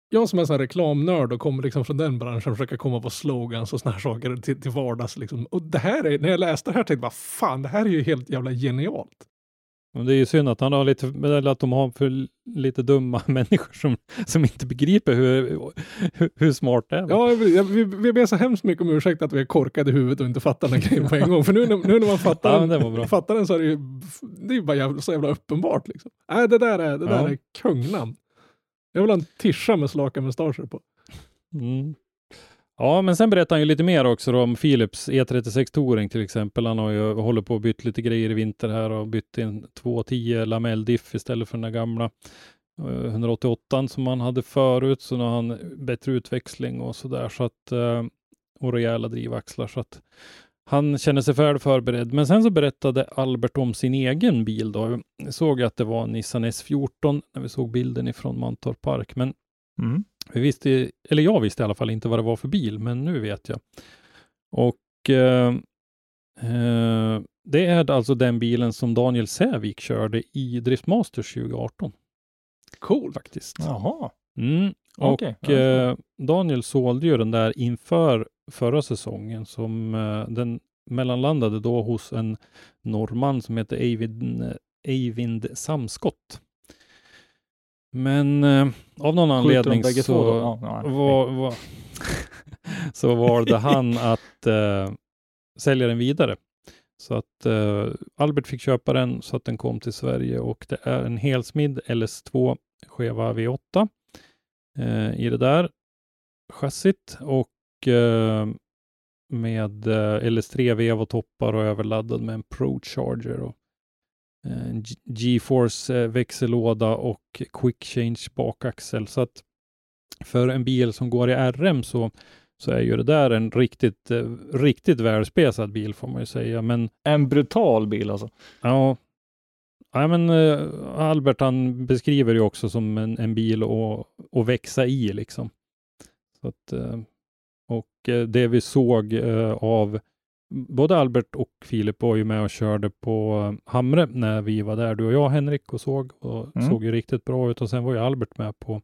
Jag som är en sån här reklamnörd och kommer liksom från den branschen försöker komma på slogans och såna här saker till, till vardags. Liksom. Och det här är, när jag läste det här tänkte jag bara, fan, det här är ju helt jävla genialt. Och det är ju synd att han har lite, eller att de har för lite dumma människor som, som inte begriper hur, hur, hur smart det är. Ja, vi, vi, vi ber så hemskt mycket om ursäkt att vi är korkade i huvudet och inte fattar den grejen på en gång. För nu, nu när man fattar, Ja, men den, fattar den så är det ju, det är ju bara jävla, så jävla uppenbart. Liksom. Nej, det där är, det där Ja. är kungnamn. Jag vill ha en tischa med slaka mustascher på. Mm. Ja, men sen berättar han ju lite mer också om Philips E36 Touring till exempel. Han har ju hållit på och bytt lite grejer i vinter här och bytt in 210 lamell diff istället för den där gamla eh, 188 som han hade förut. Så nu har han bättre utväxling och sådär så att eh, och rejäla drivaxlar så att han känner sig väl förberedd. Men sen så berättade Albert om sin egen bil då. Jag såg att det var en Nissan S14 när vi såg bilden ifrån Mantorp Park. Men Mm vi visste, eller jag visste i alla fall inte vad det var för bil, men nu vet jag. Och eh, eh, det är alltså den bilen som Daniel Sävik körde i Driftmasters 2018 Cool. faktiskt. Jaha, Mm. Och ja, eh, Daniel sålde ju den där inför förra säsongen som eh, den mellanlandade då hos en norrman som heter Eivind, Eivind Samskott. Men eh, av någon anledning så? Ja, var, var, så valde han att eh, sälja den vidare. Så att eh, Albert fick köpa den så att den kom till Sverige och det är en helsmidd LS2 skeva V8 eh, i det där chassit och eh, med eh, LS3 vev och toppar och överladdad med en Pro Charger och GeForce eh, växellåda och Quick Change bakaxel. Så att för en bil som går i RM så, så är ju det där en riktigt, eh, riktigt välspesad bil får man ju säga. Men En brutal bil alltså. Ja, ja men eh, Albert han beskriver ju också som en, en bil att, att växa i liksom. Så att, eh, och eh, det vi såg eh, av både Albert och Filip var ju med och körde på eh, Hamre när vi var där, du och jag Henrik, och såg och Mm. såg ju riktigt bra ut. Och sen var ju Albert med på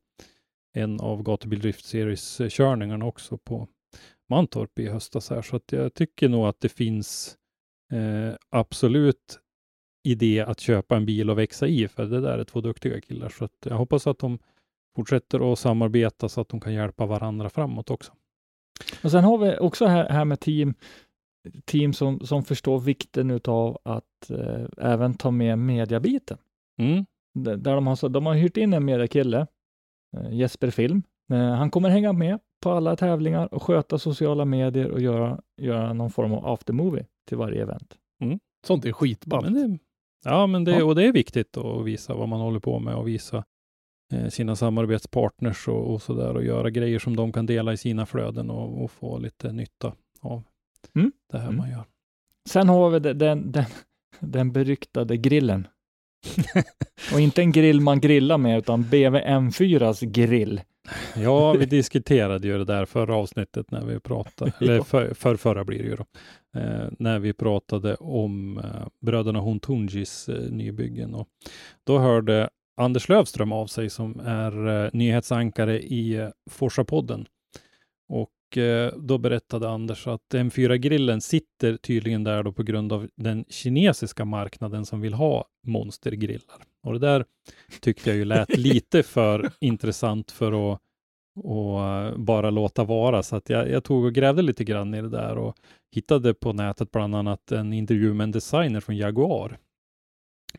en av Gatubil Drift Series eh, körningarna också på Mantorp i höstas här. Så att jag tycker nog att det finns eh, absolut idé att köpa en bil och växa i, för det där är två duktiga killar. Så att jag hoppas att de fortsätter att samarbeta så att de kan hjälpa varandra framåt också. Och sen har vi också här, här med team, team som, som förstår vikten utav att eh, även ta med mediabiten. Mm. Där de, har, så- de har hyrt in en mediakille, eh, Jesper Film. Eh, han kommer hänga med på alla tävlingar och sköta sociala medier och göra, göra någon form av aftermovie till varje event. Sånt är skitballt. Men det, ja, men det, Ja. och det är viktigt att visa vad man håller på med och visa eh, sina samarbetspartners och, och så där och göra grejer som de kan dela i sina flöden och, och få lite nytta av Mm. det här Mm. man gör. Sen har vi den, den, den, beryktade grillen. och inte en grill man grillar med, utan BMW M4s grill. Ja, vi diskuterade ju det där förra avsnittet när vi pratade, eller för, för förra blir det ju då, eh, när vi pratade om eh, bröderna Hontungis eh, nybyggen. Och då hörde Anders Lövström av sig som är eh, nyhetsankare i eh, Forsa-podden. Och då berättade Anders att M4-grillen sitter tydligen där då på grund av den kinesiska marknaden som vill ha monstergrillar. Och det där tyckte jag ju lät lite för intressant för att och eh, bara låta vara. Så att jag, jag, tog och grävde lite grann i det där och hittade på nätet bland annat en intervju med en designer från Jaguar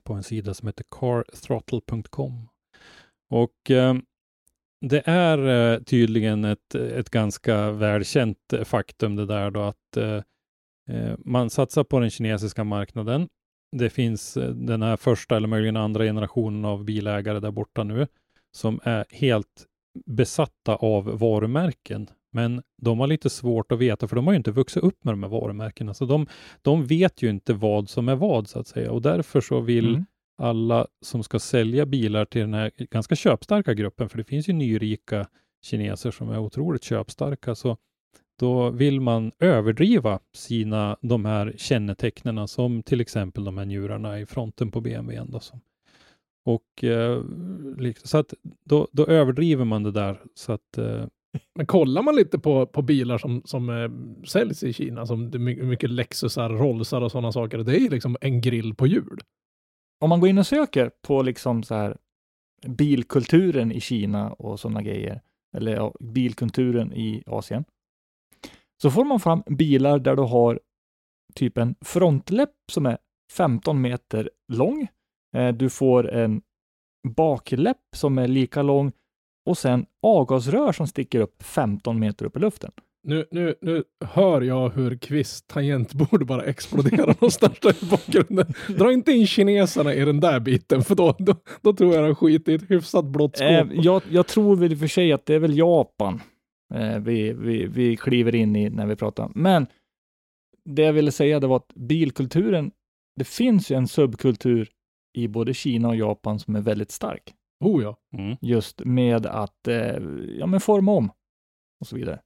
på en sida som heter carthrottle.com. Och eh, det är eh, tydligen ett, ett ganska välkänt eh, faktum det där då att eh, eh, man satsar på den kinesiska marknaden. Det finns eh, den här första eller möjligen andra generationen av bilägare där borta nu som är helt besatta av varumärken. Men de har lite svårt att veta, för de har ju inte vuxit upp med de här varumärkena. Så de, de vet ju inte vad som är vad, så att säga. Och därför så vill mm alla som ska sälja bilar till den här ganska köpstarka gruppen, för det finns ju nyrika kineser som är otroligt köpstarka, så då vill man överdriva sina, de här kännetecknen som till exempel de här njurarna i fronten på BMWn. Då, som, och eh, så att då, då, överdriver man det där. Så att, eh, men kollar man lite på, på bilar som, som eh, säljs i Kina, som det är mycket Lexusar, Rollsar och sådana saker, det är ju liksom en grill på hjul. Om man går in och söker på liksom så här bilkulturen i Kina och sådana grejer, eller ja, bilkulturen i Asien, så får man fram bilar där du har typ en frontläpp som är 15 meter lång. Eh, du får en bakläpp som är lika lång och sen avgasrör som sticker upp 15 meter upp i luften. Nu, nu, nu hör jag hur Kvist tangentbord bara exploderar någonstans i bakgrunden. Dra inte in kineserna i den där biten, för då, då, då tror jag de skiter i ett hyfsat blått skåp. Eh, jag, jag, tror väl i och för sig att det är väl Japan eh, vi, vi, vi kliver in i när vi pratar. Men det jag ville säga det var att bilkulturen, det finns ju en subkultur i både Kina och Japan som är väldigt stark. Oh ja. Mm. Just med att eh, ja, men forma om och så vidare.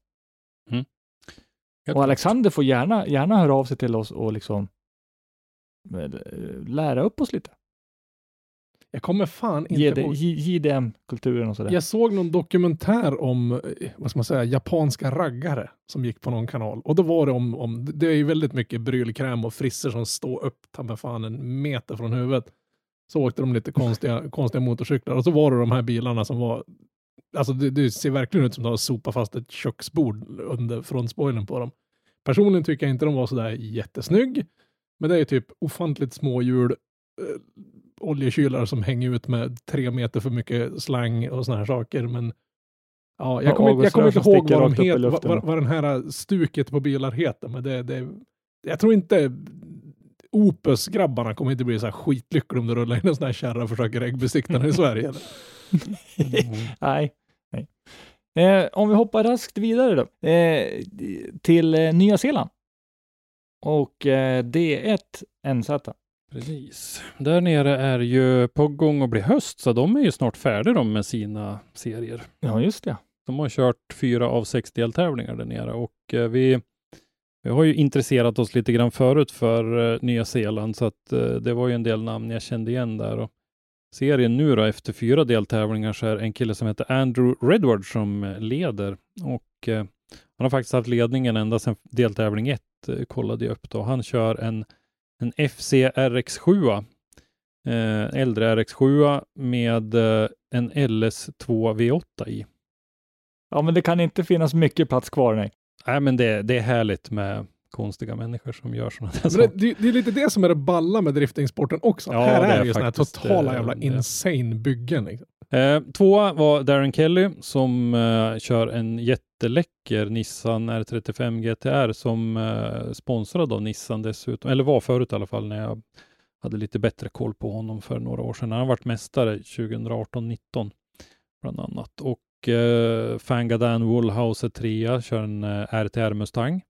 Mm. Och Alexander får gärna, gärna höra av sig till oss och liksom eh, lära upp oss lite. Jag kommer fan inte ihåg. JDM-kulturen och sådär. Jag såg någon dokumentär om, eh, vad ska man säga, japanska raggare som gick på någon kanal. Och då var det om, om det är ju väldigt mycket brylkräm och frisser som står upp, ta med fan en meter från huvudet så åkte de lite konstiga, konstiga motorcyklar och så var det de här bilarna som var Alltså det, det ser verkligen ut som att de har sopat fast ett köksbord under frontspoilern på dem. Personligen tycker jag inte de var sådär jättesnygg. Men det är typ ofantligt små hjul, eh, oljekylar som hänger ut med tre meter för mycket slang och sådana här saker. Men ja, jag kommer, jag kommer inte ihåg vad, de het, vad, vad, den här stuket på bilar heter. Men det, det, jag tror inte Opus-grabbarna kommer inte bli så här skitlyckliga om du rullar in en sån här kärra och försöker äggbesikta den i Sverige. Nej. nej. Eh, om vi hoppar raskt vidare då, eh, till eh, Nya Zeeland. Och eh, D1 NZ. Precis. Där nere är ju på gång att bli höst, så de är ju snart färdiga de med sina serier. Ja, just det. De har kört fyra av sex deltävlingar där nere och eh, vi vi har ju intresserat oss lite grann förut för uh, Nya Zeeland, så att uh, det var ju en del namn jag kände igen där. Och serien nu då, efter fyra deltävlingar, så är en kille som heter Andrew Redward som uh, leder. Och uh, han har faktiskt haft ledningen ända sedan deltävling 1, kollade jag upp då. Han kör en, en FC RX7, äldre RX7 med en LS2 V8 i. Ja, men det kan inte finnas mycket plats kvar, nej. Nej, men det, det är härligt med konstiga människor som gör sådana där saker. Det, det, är lite det som är det balla med driftingsporten också. Ja, här är det ju sådana här totala jävla det. insane byggen. Liksom. Eh, tvåa var Darren Kelly som eh, kör en jätteläcker Nissan R35 GTR som eh, sponsrad av Nissan dessutom, eller var förut i alla fall när jag hade lite bättre koll på honom för några år sedan. Han har varit mästare 2018-19 bland annat och och eh, Fangadan Woolhouse är trea, kör en eh, RTR Mustang.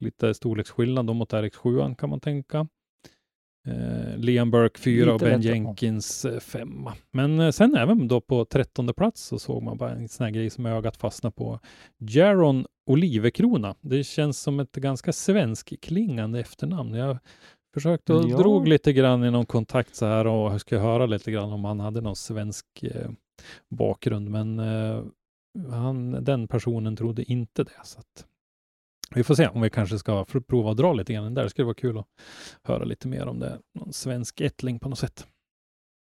Lite storleksskillnad då mot RX7 kan man tänka. Eh, Liam Burke fyra och Ben Jenkins eh, femma. Men eh, sen även då på trettonde plats så såg man bara en sån här grej som ögat fastnade på. Jaron Olivekrona. Det känns som ett ganska svensk klingande efternamn. Jag försökte och ja. drog lite grann i någon kontakt så här och ska höra lite grann om han hade någon svensk eh, bakgrund, men eh, han, den personen trodde inte det. Så att Vi får se om vi kanske ska prova att dra lite grann där. Det skulle vara kul att höra lite mer om det. Någon svensk ättling på något sätt.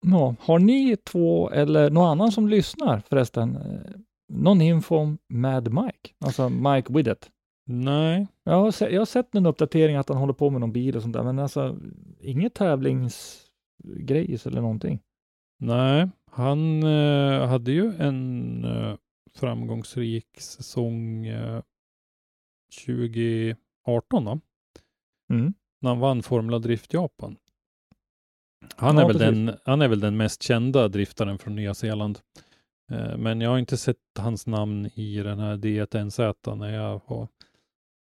Ja, har ni två eller någon annan som lyssnar förresten, eh, någon info om Mad Mike? Alltså Mike Widget? Nej, Jag har, se, jag har sett en uppdatering att han håller på med någon bil och sånt där, men alltså inget tävlingsgrejs eller någonting. nej. Han eh, hade ju en eh, framgångsrik säsong eh, 2018 då. Mm. när han vann Formula Drift Japan. Han, Ja, är väl precis. den, han är väl den mest kända driftaren från Nya Zeeland. Eh, Men jag har inte sett hans namn i den här D1NZ när jag har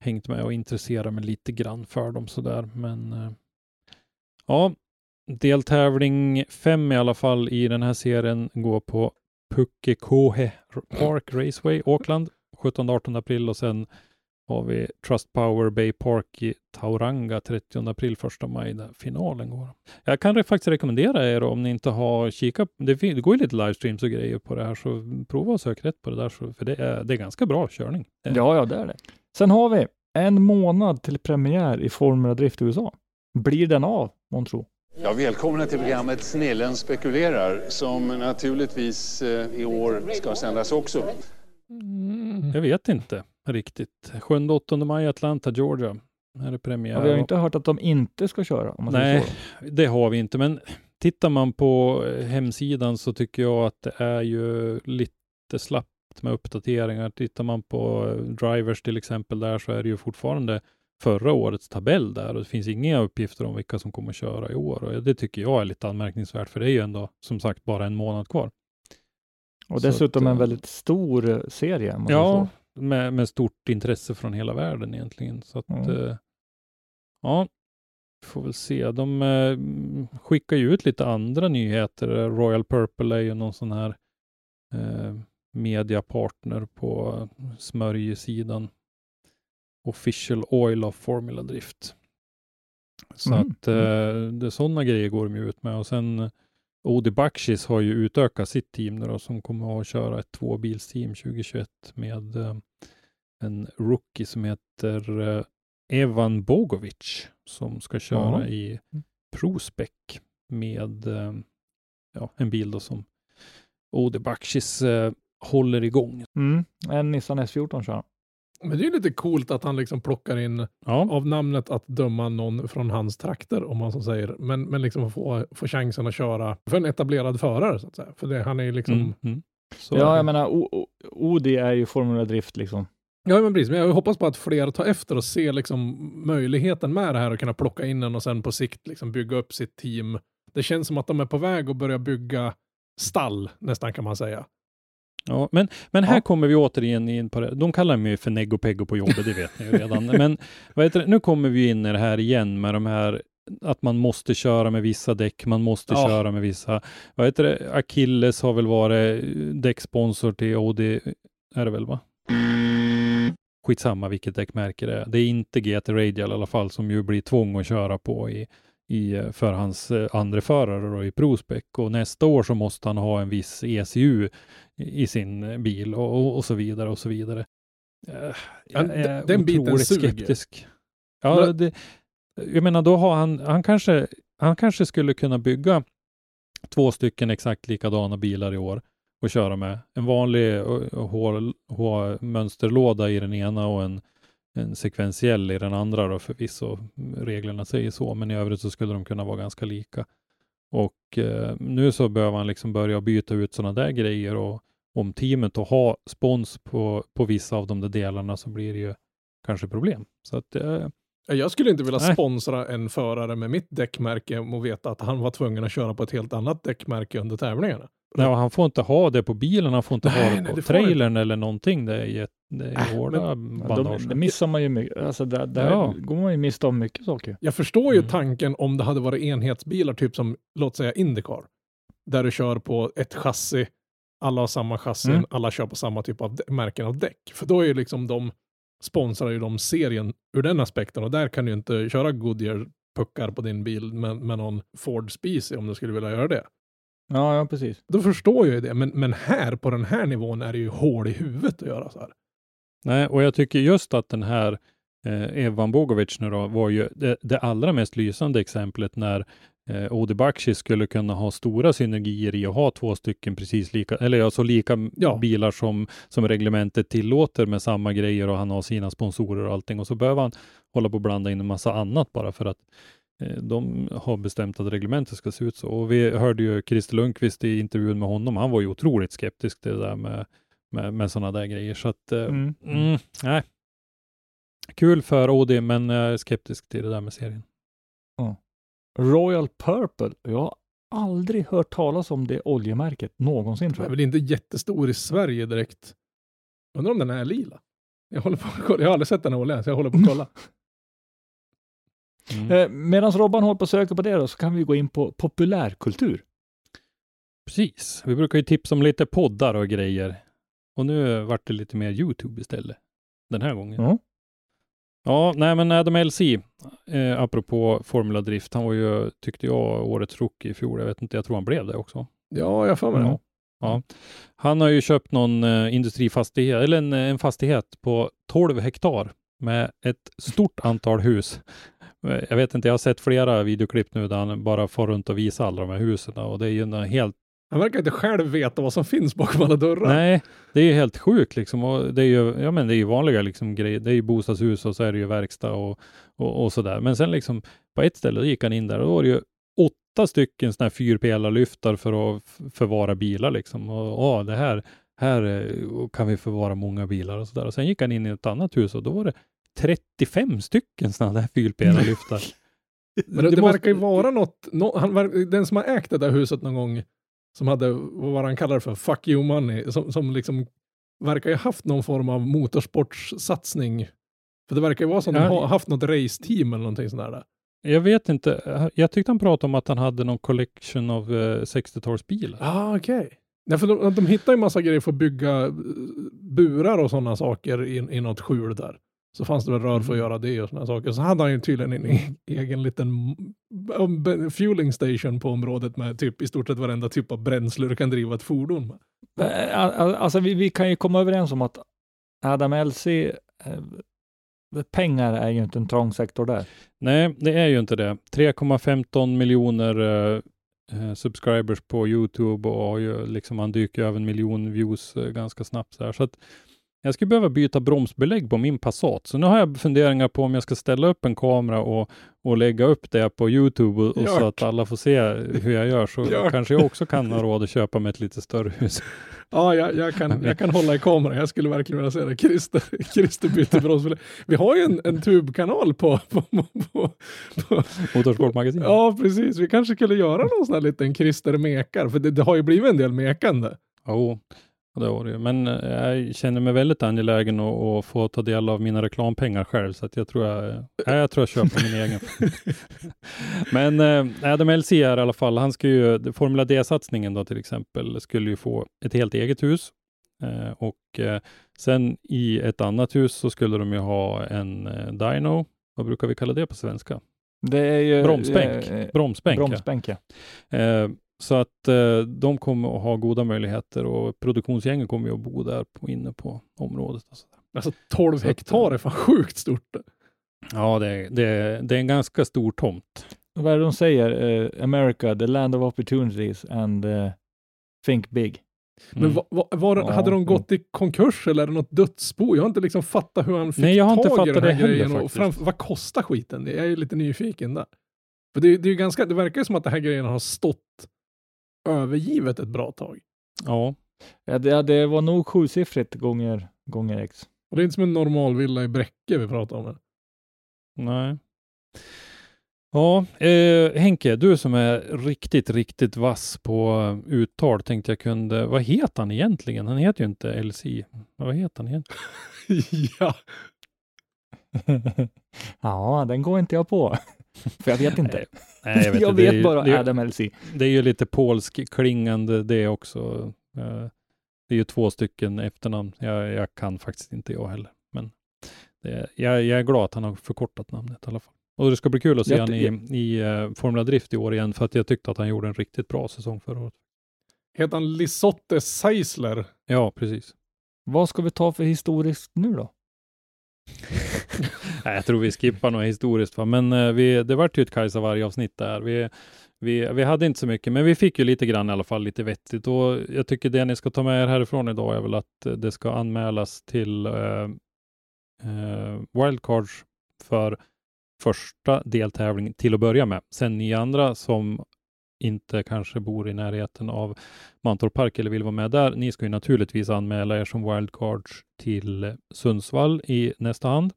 hängt med och intresserat mig lite grann för dem sådär. Men eh, ja, deltävling fem i alla fall i den här serien går på Pukekohe Park Raceway, Auckland, 17-18 april och sen har vi Trust Power Bay Park i Tauranga 30 april, 1 maj, där finalen går. Jag kan faktiskt rekommendera er om ni inte har kikat, det, går ju lite livestreams och grejer på det här, så prova och sök rätt på det där, så, för det är, det är ganska bra körning. Är- Ja, ja, det är det. Sen har vi en månad till premiär i Formula Drift i USA. Blir den av, månntro? Ja, välkomna till programmet Snillen spekulerar som naturligtvis eh, i år ska sändas också. Jag vet inte riktigt. 7-8 maj, Atlanta, Georgia. Här är premiär. Ja, vi har inte hört att de inte ska köra. Nej, det har vi inte, men tittar man på eh, hemsidan så tycker jag att det är ju lite slappt med uppdateringar. Tittar man på eh, drivers till exempel där så är det ju fortfarande förra årets tabell där och det finns inga uppgifter om vilka som kommer att köra i år och det tycker jag är lite anmärkningsvärt för det är ju ändå som sagt bara en månad kvar. Och dessutom att, en eh, väldigt stor serie. Ja. Med, med stort intresse från hela världen egentligen. Så att, Mm. eh, ja, får väl se. De eh, mm, skickar ju ut lite andra nyheter. Royal Purple är ju någon sån här eh, mediapartner på smörjsidan. Official Oil of Formula Drift. Så Mm, att eh, det, sådana grejer går de ju ut med. Och sen Odi Bakshis har ju utökat sitt team nu då, som kommer att köra ett tvåbilsteam 2021 med eh, en rookie som heter eh, Evan Bogovic som ska köra Ja. i ProSpec med eh, ja, en bil då som Odi Bakshis eh, håller igång. Mm. En Nissan S14 kör han. Men det är ju lite coolt att han liksom plockar in Ja, av namnet att döma någon från hans trakter, om man så säger. Men, men liksom få, få chansen att köra för en etablerad förare, så att säga. För det, han är ju liksom... mm, mm. Så Ja, jag menar, O- O- Odi är ju Formula Drift liksom. Ja, men precis. Men jag hoppas på att fler tar efter och ser liksom möjligheten med det här och kunna plocka in den och sen på sikt liksom bygga upp sitt team. Det känns som att de är på väg att börja bygga stall, nästan kan man säga. Ja, men, men här Ja. kommer vi återigen in på det. De kallar mig för neggo peggo på jobbet, det vet ni ju redan. Men det? nu kommer vi in i det här igen med de här att man måste köra med vissa däck, man måste Ja. köra med vissa. Vad heter det? Achilles har väl varit däcksponsor till Audi, är det väl va? Skitsamma vilket däckmärke det är. Det är inte GT Radial i alla fall som ju blir tvång att köra på i, i, för hans eh, andra förare då, i ProSpec och nästa år så måste han ha en viss ECU i sin bil och, och, och så vidare och så vidare. Eh, Ja, Jag den- är den biten otroligt suger. skeptisk. Ja, det, jag menar, då har han, han kanske, han kanske skulle kunna bygga två stycken exakt likadana bilar i år och köra med. En vanlig eh, H-mönsterlåda i den ena och en, en sekventiell i den andra då förvisso. Reglerna säger så, men i övrigt så skulle de kunna vara ganska lika. Och eh, nu så behöver han liksom börja byta ut sådana där grejer och om teamet att ha spons på, på vissa av de där delarna så blir det ju kanske problem. Så att eh, Jag skulle inte vilja Nej. sponsra en förare med mitt däckmärke och veta att han var tvungen att köra på ett helt annat däckmärke under tävlingarna. nej, han får inte ha det på bilen, han får inte Nej, ha nej, det på det får han trailern eller någonting. Det är, jätte, det är Äh, hårda Ja, bandage. då missar man ju mycket. Alltså där, där Ja. går man ju miste om mycket saker. Jag förstår ju Mm. tanken om det hade varit enhetsbilar, typ som, låt säga Indycar, där du kör på ett chassi, alla har samma chassin, Mm. alla kör på samma typ av märken av däck. För då är ju liksom de, sponsrar ju de serien ur den aspekten och där kan du ju inte köra Goodyear puckar på din bil med, med någon Ford Specie om du skulle vilja göra det. Ja, ja precis. Då förstår jag ju det, men, men här på den här nivån är det ju hål i huvudet att göra så här. Nej, och jag tycker just att den här eh, Evan Bogovic nu då, var ju det, det allra mest lysande exemplet när eh, Odi Bakshi skulle kunna ha stora synergier i att ha två stycken precis lika, eller alltså lika Ja. bilar som, som reglementet tillåter med samma grejer och han har sina sponsorer och allting och så behöver han hålla på och blanda in en massa annat bara för att eh, de har bestämt att reglementet ska se ut så. Och vi hörde ju Christer Lundqvist i intervjun med honom, han var ju otroligt skeptisk till det där med, med, med sådana där grejer. Så att, eh, Mm. mm, nej. Kul för Audi, men jag är skeptisk till det där med serien. Royal Purple. Jag har aldrig hört talas om det oljemärket någonsin Den tror är jag. väl inte jättestor i Sverige direkt. Undrar om den är lila. Jag, håller på att kolla. jag har aldrig sett den här oljan, så jag håller på att kolla. Mm. Eh, Medan Robban håller på och söker på det då, så kan vi gå in på populärkultur. Precis. Vi brukar ju tipsa om lite poddar och grejer. Och nu vart det lite mer YouTube istället. Den här gången. Ja. Ja, nej men Adam LC, eh, apropå Formula Drift, han var ju, tyckte jag, årets rookie i fjol. Jag vet inte, jag tror han blev det också. Ja, jag har för mig det. Ja. ja. Han har ju köpt någon eh, industrifastighet, eller en, en fastighet på 12 hektar med ett stort antal hus. Eh, Jag vet inte, jag har sett flera videoklipp nu där han bara får runt och visar alla de här husen och det är ju en helt Han verkar inte själv veta vad som finns bakom alla dörrar. Nej, det är ju helt sjukt liksom. Och det är ju, ja men det är ju vanliga liksom grejer. Det är ju bostadshus och så är det ju verkstad och, och, och sådär. Men sen liksom på ett ställe då gick han in där och då var det ju åtta stycken sådana här fyrpelarlyftar för att förvara bilar liksom. Och ja, det här, här eh, kan vi förvara många bilar och sådär. Och sen gick han in i ett annat hus och då var det 35 stycken sådana där fyrpelarlyftar. Men det, det, måste- verkar ju vara något, nå- han, den som har ägt det där huset någon gång, som hade, vad han kallar för, fuck you money, som, som liksom verkar ju haft någon form av motorsportssatsning. För det verkar ju vara som Ja. de har haft något raceteam eller någonting sånt där. Jag vet inte. Jag tyckte han pratade om att han hade någon collection av eh, 60-talsbilar. Ah, okej. Nej, för de, de hittar ju massa grejer för att bygga eh, burar och sådana saker i, i något skjul där. Så fanns det väl rör för att göra det och sådana saker. Så hade han ju tydligen en e- egen liten mm, fueling station på området med typ i stort sett varenda typ av bränsle du kan driva ett fordon med. Al- Alltså vi, vi kan ju komma överens om att Adam LC, eh, pengar är ju inte en trång sektor där. Nej, det är ju inte det. 3,15 miljoner eh, eh, subscribers på Youtube och har ju liksom, han dyker över en miljon views eh, ganska snabbt. Så, här. så att jag skulle behöva byta bromsbelägg på min Passat. Så nu har jag funderingar på om jag ska ställa upp en kamera och, och lägga upp det på Youtube och, och så att alla får se hur jag gör. Så Gört. kanske jag också kan ha råd att köpa mig ett lite större hus. Ja, jag, jag, kan, jag kan hålla i kameran. Jag skulle verkligen vilja se det. Christer, Christer byter bromsbelägg. Vi har ju en, en tubkanal på, på, på, på Motorsportmagasin. Ja, precis. Vi kanske skulle göra någon sån här liten Christer mekar, för det, det har ju blivit en del mekande. Jo, det var det ju. Men eh, jag känner mig väldigt angelägen att, att få ta del av mina reklampengar själv, så att jag tror jag, nej, jag tror jag köper min egen. Men eh, Adam LC är i alla fall, han ska ju, Formula D-satsningen då till exempel, skulle ju få ett helt eget hus. Eh, och eh, sen i ett annat hus så skulle de ju ha en eh, dyno, vad brukar vi kalla det på svenska? Det är ju... Bromsbänk. eh, Bromsbänk, ja. Bromsbänk, ja. Så att eh, de kommer att ha goda möjligheter och produktionsgängen kommer ju att bo där på, inne på området. Och så där. Alltså 12 Så att, hektar är fan sjukt stort. Ja, det är, det, är, det är en ganska stor tomt. Vad är det de säger? Eh, America, the land of opportunities and eh, think big. Men Mm. va, va, var, Ja, hade de jo. gått i konkurs eller är det något dödsbo? Jag har inte liksom fattat hur han fick Nej, jag har inte tag i fattat den här det heller grejen. Och faktiskt. framför, vad kostar skiten? Jag är lite nyfiken där. För det, det, är ju ganska, det verkar ju som att den här grejen har stått övergivet ett bra tag. Ja, det, det var nog sjusiffrigt gånger, gånger X. Och det är inte som en normal villa i Bräcke vi pratar om. Här. nej. Ja, eh, Henke, du som är riktigt, riktigt vass på eh, uttal tänkte jag kunde, vad heter han egentligen? Han heter ju inte LC. Vad heter han egentligen? ja, ja, den går inte jag på. För jag vet inte. Nej, jag vet, jag inte. Det är vet ju- bara det är, Adam LC. Det är ju lite polsk klingande det också. Eh, Det är ju två stycken efternamn. Jag, jag kan faktiskt inte jag heller. Men det, jag, jag är glad att han har förkortat namnet i alla fall. Och det ska bli kul att se ty- i, i uh, Formula Drift i år igen, för att jag tyckte att han gjorde en riktigt bra säsong förra året. heter han Lisotte Seisler? Ja, precis. Vad ska vi ta för historiskt nu då? Nej, jag tror vi skippar något historiskt, va? men eh, vi, det vart ju ett Kajsa Varg-avsnitt där. Vi, vi, vi hade inte så mycket, men vi fick ju lite grann i alla fall, lite vettigt. Och jag tycker det ni ska ta med er härifrån idag är väl att eh, det ska anmälas till eh, eh, wildcards för första deltävlingen till att börja med. Sen ni andra som inte kanske bor i närheten av Mantorp Park eller vill vara med där, ni ska ju naturligtvis anmäla er som wildcards till Sundsvall i nästa hand.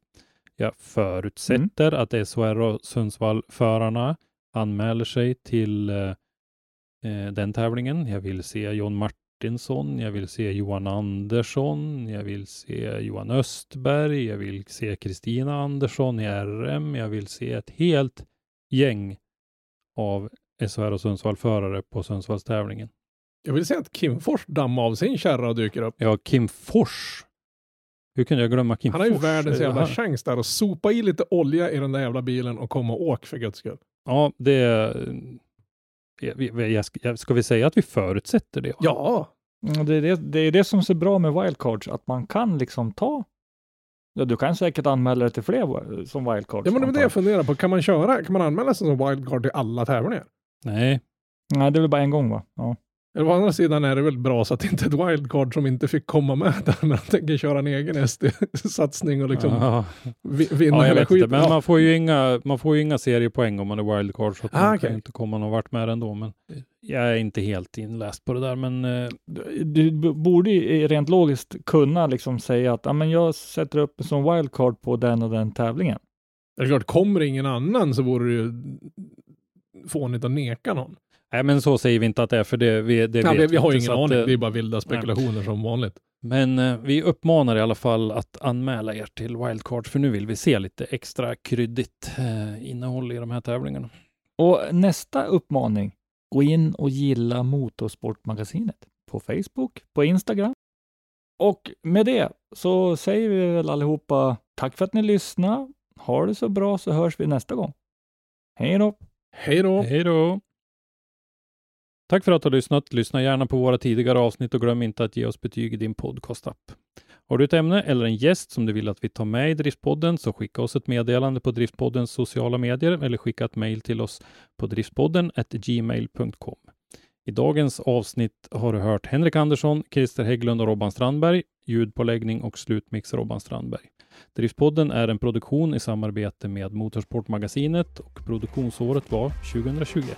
Jag förutsätter mm. att SHR och Sundsvall-förarna anmäler sig till eh, eh, den tävlingen. Jag vill se John Martinsson, jag vill se Johan Andersson, jag vill se Johan Östberg, jag vill se Kristina Andersson i RM, jag vill se ett helt gäng av SHR och Sundsvall-förare på Sundsvallstävlingen. Jag vill säga att Kim Fors dammar av sin kärra och dyker upp. Ja, Kim Fors. Hur kunde jag glömma Kim Han har ju Fors? världens jävla chans där att sopa i lite olja i den där jävla bilen och komma och åk för guds skull. Ja, det... Ska- vi säga att vi förutsätter det? Ja, Mm, Det är det, det är det som är bra med wildcards, att man kan liksom ta Ja, du kan säkert anmäla dig till fler wi- som wildcards. ja men det var det jag funderar på. Kan man köra, kan man anmäla sig som wildcard till alla tävlingar? Nej. Nej, det är väl bara en gång va? Ja. Å andra sidan är det väl bra så att det inte är ett wildcard som inte fick komma med där, men han tänker köra en egen SD-satsning och liksom Ja. vi- vinna Ja, hela skiten. men Ja. man får ju inga, man får ju inga seriepoäng om man är wildcard, så att Ah, man okej. kan inte komma någon vart med ändå. Men jag är inte helt inläst på det där, men eh, Du, borde ju rent logiskt kunna liksom säga att ja, men jag sätter upp som wildcard på den och den tävlingen. Det är klart, kommer ingen annan så vore det ju fånigt att neka någon. nej, men så säger vi inte att det är, för det, vi, det vet vi, vi har ju ingen aning, eh, det är bara vilda spekulationer som vanligt. Men eh, vi uppmanar i alla fall att anmäla er till wildcard, för nu vill vi se lite extra kryddigt eh, innehåll i de här tävlingarna. Och nästa uppmaning, gå in och gilla Motorsportmagasinet på Facebook, på Instagram. Och med det så säger vi väl allihopa tack för att ni lyssnade. Ha det så bra så hörs vi nästa gång. Hej då! Hej då! Hej då! Tack för att du har lyssnat. Lyssna gärna på våra tidigare avsnitt och glöm inte att ge oss betyg i din podcastapp. Har du ett ämne eller en gäst som du vill att vi tar med i Driftpodden så skicka oss ett meddelande på Driftpoddens sociala medier eller skicka ett mejl till oss på driftpodden gmail.com. I dagens avsnitt har du hört Henrik Andersson, Christer Hägglund och Robban Strandberg, ljudpåläggning och slutmix Robban Strandberg. Driftpodden är en produktion i samarbete med Motorsportmagasinet och produktionsåret var 2021.